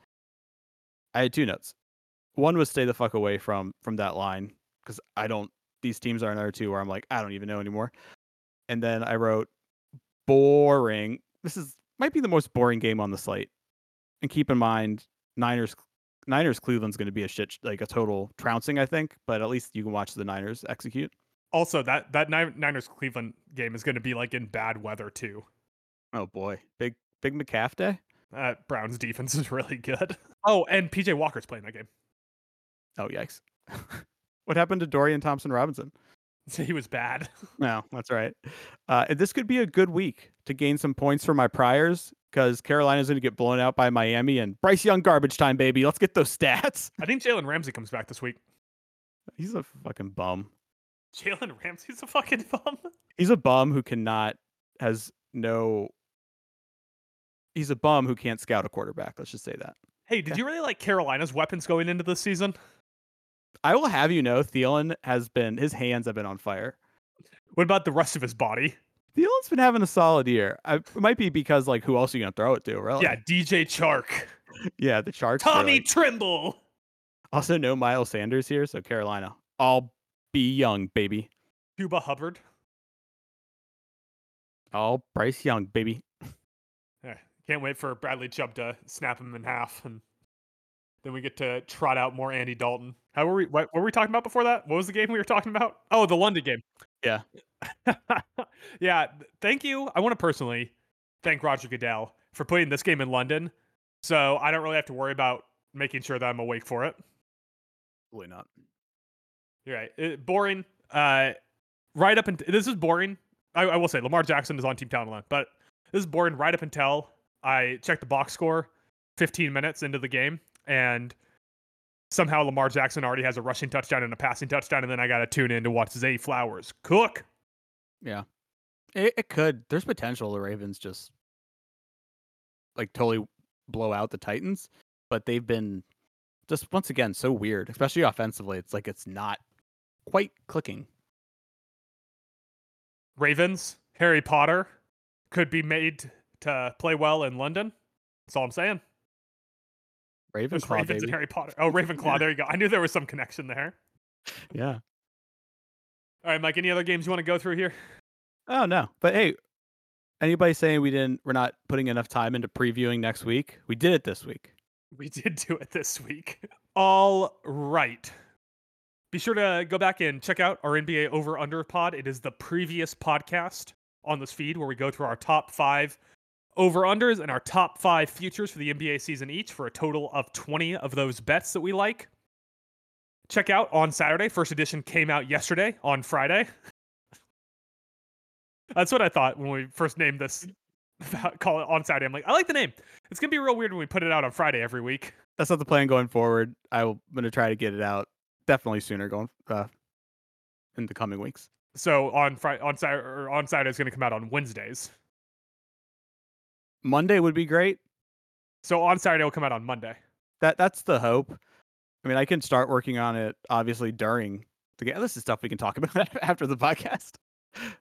I had two notes. One was stay the fuck away from from that line because I don't. These teams are another two where I'm like I don't even know anymore. And then I wrote boring. This is might be the most boring game on the slate. And keep in mind, Niners Niners Cleveland's going to be a shit like a total trouncing, I think. But at least you can watch the Niners execute. also, that that Niners Cleveland game is going to be like in bad weather too. Oh boy, big big McCaff day. Uh, Browns defense is really good. Oh, and PJ Walker's playing that game. Oh yikes! what happened to Dorian Thompson Robinson? So he was bad. No, that's right. Uh, this could be a good week to gain some points for my priors because Carolina's going to get blown out by Miami and Bryce Young garbage time, baby. Let's get those stats. I think Jalen Ramsey comes back this week. He's a fucking bum. Jalen Ramsey's a fucking bum. He's a bum who cannot has no he's a bum who can't scout a quarterback. Let's just say that. Hey, did you really like Carolina's weapons going into this season? I will have you know, Thielen has been his hands have been on fire. What about the rest of his body? Thielen's been having a solid year. I, it might be because like who else are you gonna throw it to? Really? Yeah, DJ Chark, yeah. The Sharks. are, Tommy like- Tremble. also no Miles Sanders here, so Carolina. I'll be young, baby. Chuba Hubbard. All Bryce Young, baby. Yeah, can't wait for Bradley Chubb to snap him in half, and then we get to trot out more Andy Dalton. How were we? What, what were we talking about before that? What was the game we were talking about? Oh, the London game. Yeah. yeah. Thank you. I want to personally thank Roger Goodell for putting this game in London, so I don't really have to worry about making sure that I'm awake for it. Probably not. You're right. It, boring. Uh, right up until this is boring. I, I will say Lamar Jackson is on Team Talent alone, but this is boring right up until I checked the box score 15 minutes into the game, and somehow Lamar Jackson already has a rushing touchdown and a passing touchdown, and then I got to tune in to watch Zay Flowers cook. Yeah. It, it could. There's potential the Ravens just like totally blow out the Titans, but they've been just once again so weird, especially offensively. It's like it's not quite clicking. Ravens, Harry Potter could be made to play well in London. That's all I'm saying. There's Ravenclaw, Ravens baby. and Harry Potter. Oh, Ravenclaw. There you go. I knew there was some connection there. Yeah. All right, Mike. Any other games you want to go through here? Oh no. But hey, anybody saying we didn't we're not putting enough time into previewing next week? We did it this week. We did do it this week. All right. Be sure to go back and check out our NBA Over Under Pod. It is the previous podcast on this feed where we go through our top five over unders and our top five futures for the NBA season each for a total of 20 of those bets that we like. Check out on Saturday. First edition came out yesterday on Friday. That's what I thought when we first named this. Call it on Saturday. I'm like, I like the name. It's gonna be real weird when we put it out on Friday every week. That's not the plan going forward. I'm gonna try to get it out definitely sooner going uh in the coming weeks. So on Friday, on Saturday, or on Saturday is going to come out on Wednesdays. Monday would be great. So on Saturday will come out on Monday. That that's the hope. I mean, I can start working on it obviously during the game. This is stuff we can talk about after the podcast.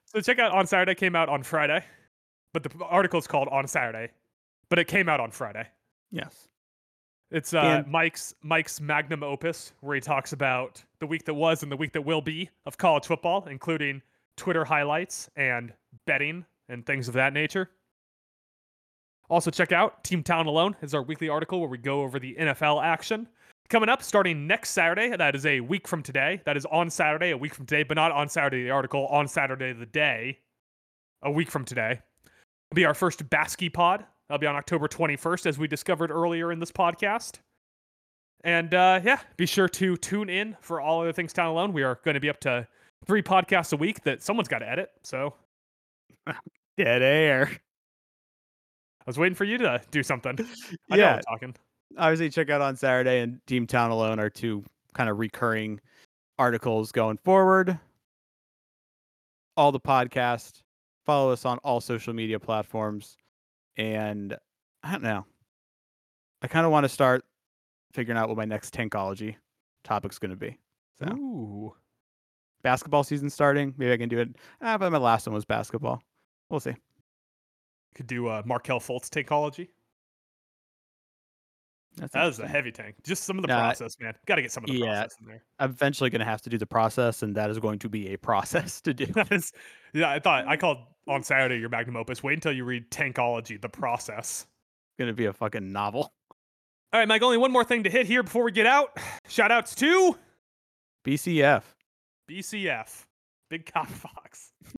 So check out on Saturday came out on Friday, but the article is called on Saturday, but it came out on Friday. Yes. It's uh, And- Mike's Mike's magnum opus, where he talks about the week that was and the week that will be of college football, including Twitter highlights and betting and things of that nature. Also, check out Team Talent Alone is our weekly article where we go over the NFL action. Coming up starting next Saturday, that is a week from today. That is on Saturday, a week from today, but not on Saturday the article, on Saturday the day, a week from today. Will be our first Basky pod. That'll be on October 21st, as we discovered earlier in this podcast. And uh, yeah, be sure to tune in for all other things Talent Alone. We are going to be up to three podcasts a week that someone's got to edit. So Dead air. I was waiting for you to do something. I know yeah. I'm talking. Obviously, check out on Saturday and Team Talent Alone are two kind of recurring articles going forward. All the podcast. Follow us on all social media platforms. And I don't know. I kind of want to start figuring out what my next tankology topic's going to be. So, Ooh. basketball season starting. Maybe I can do it. Ah, but my last one was basketball. We'll see. Could do uh, Markelle Fultz tankology. That's That was a heavy tank. Just some of the Nah, process, man. Got to get some of the yeah. process in there. I'm eventually going to have to do the process, and that is going to be a process to do. Is, yeah, I thought I called on Saturday your magnum opus. Wait until you read Tankology, the process. going to be a fucking novel. All right, Mike. Only one more thing to hit here before we get out. Shout outs to BCF. BCF, Big Cock Fox.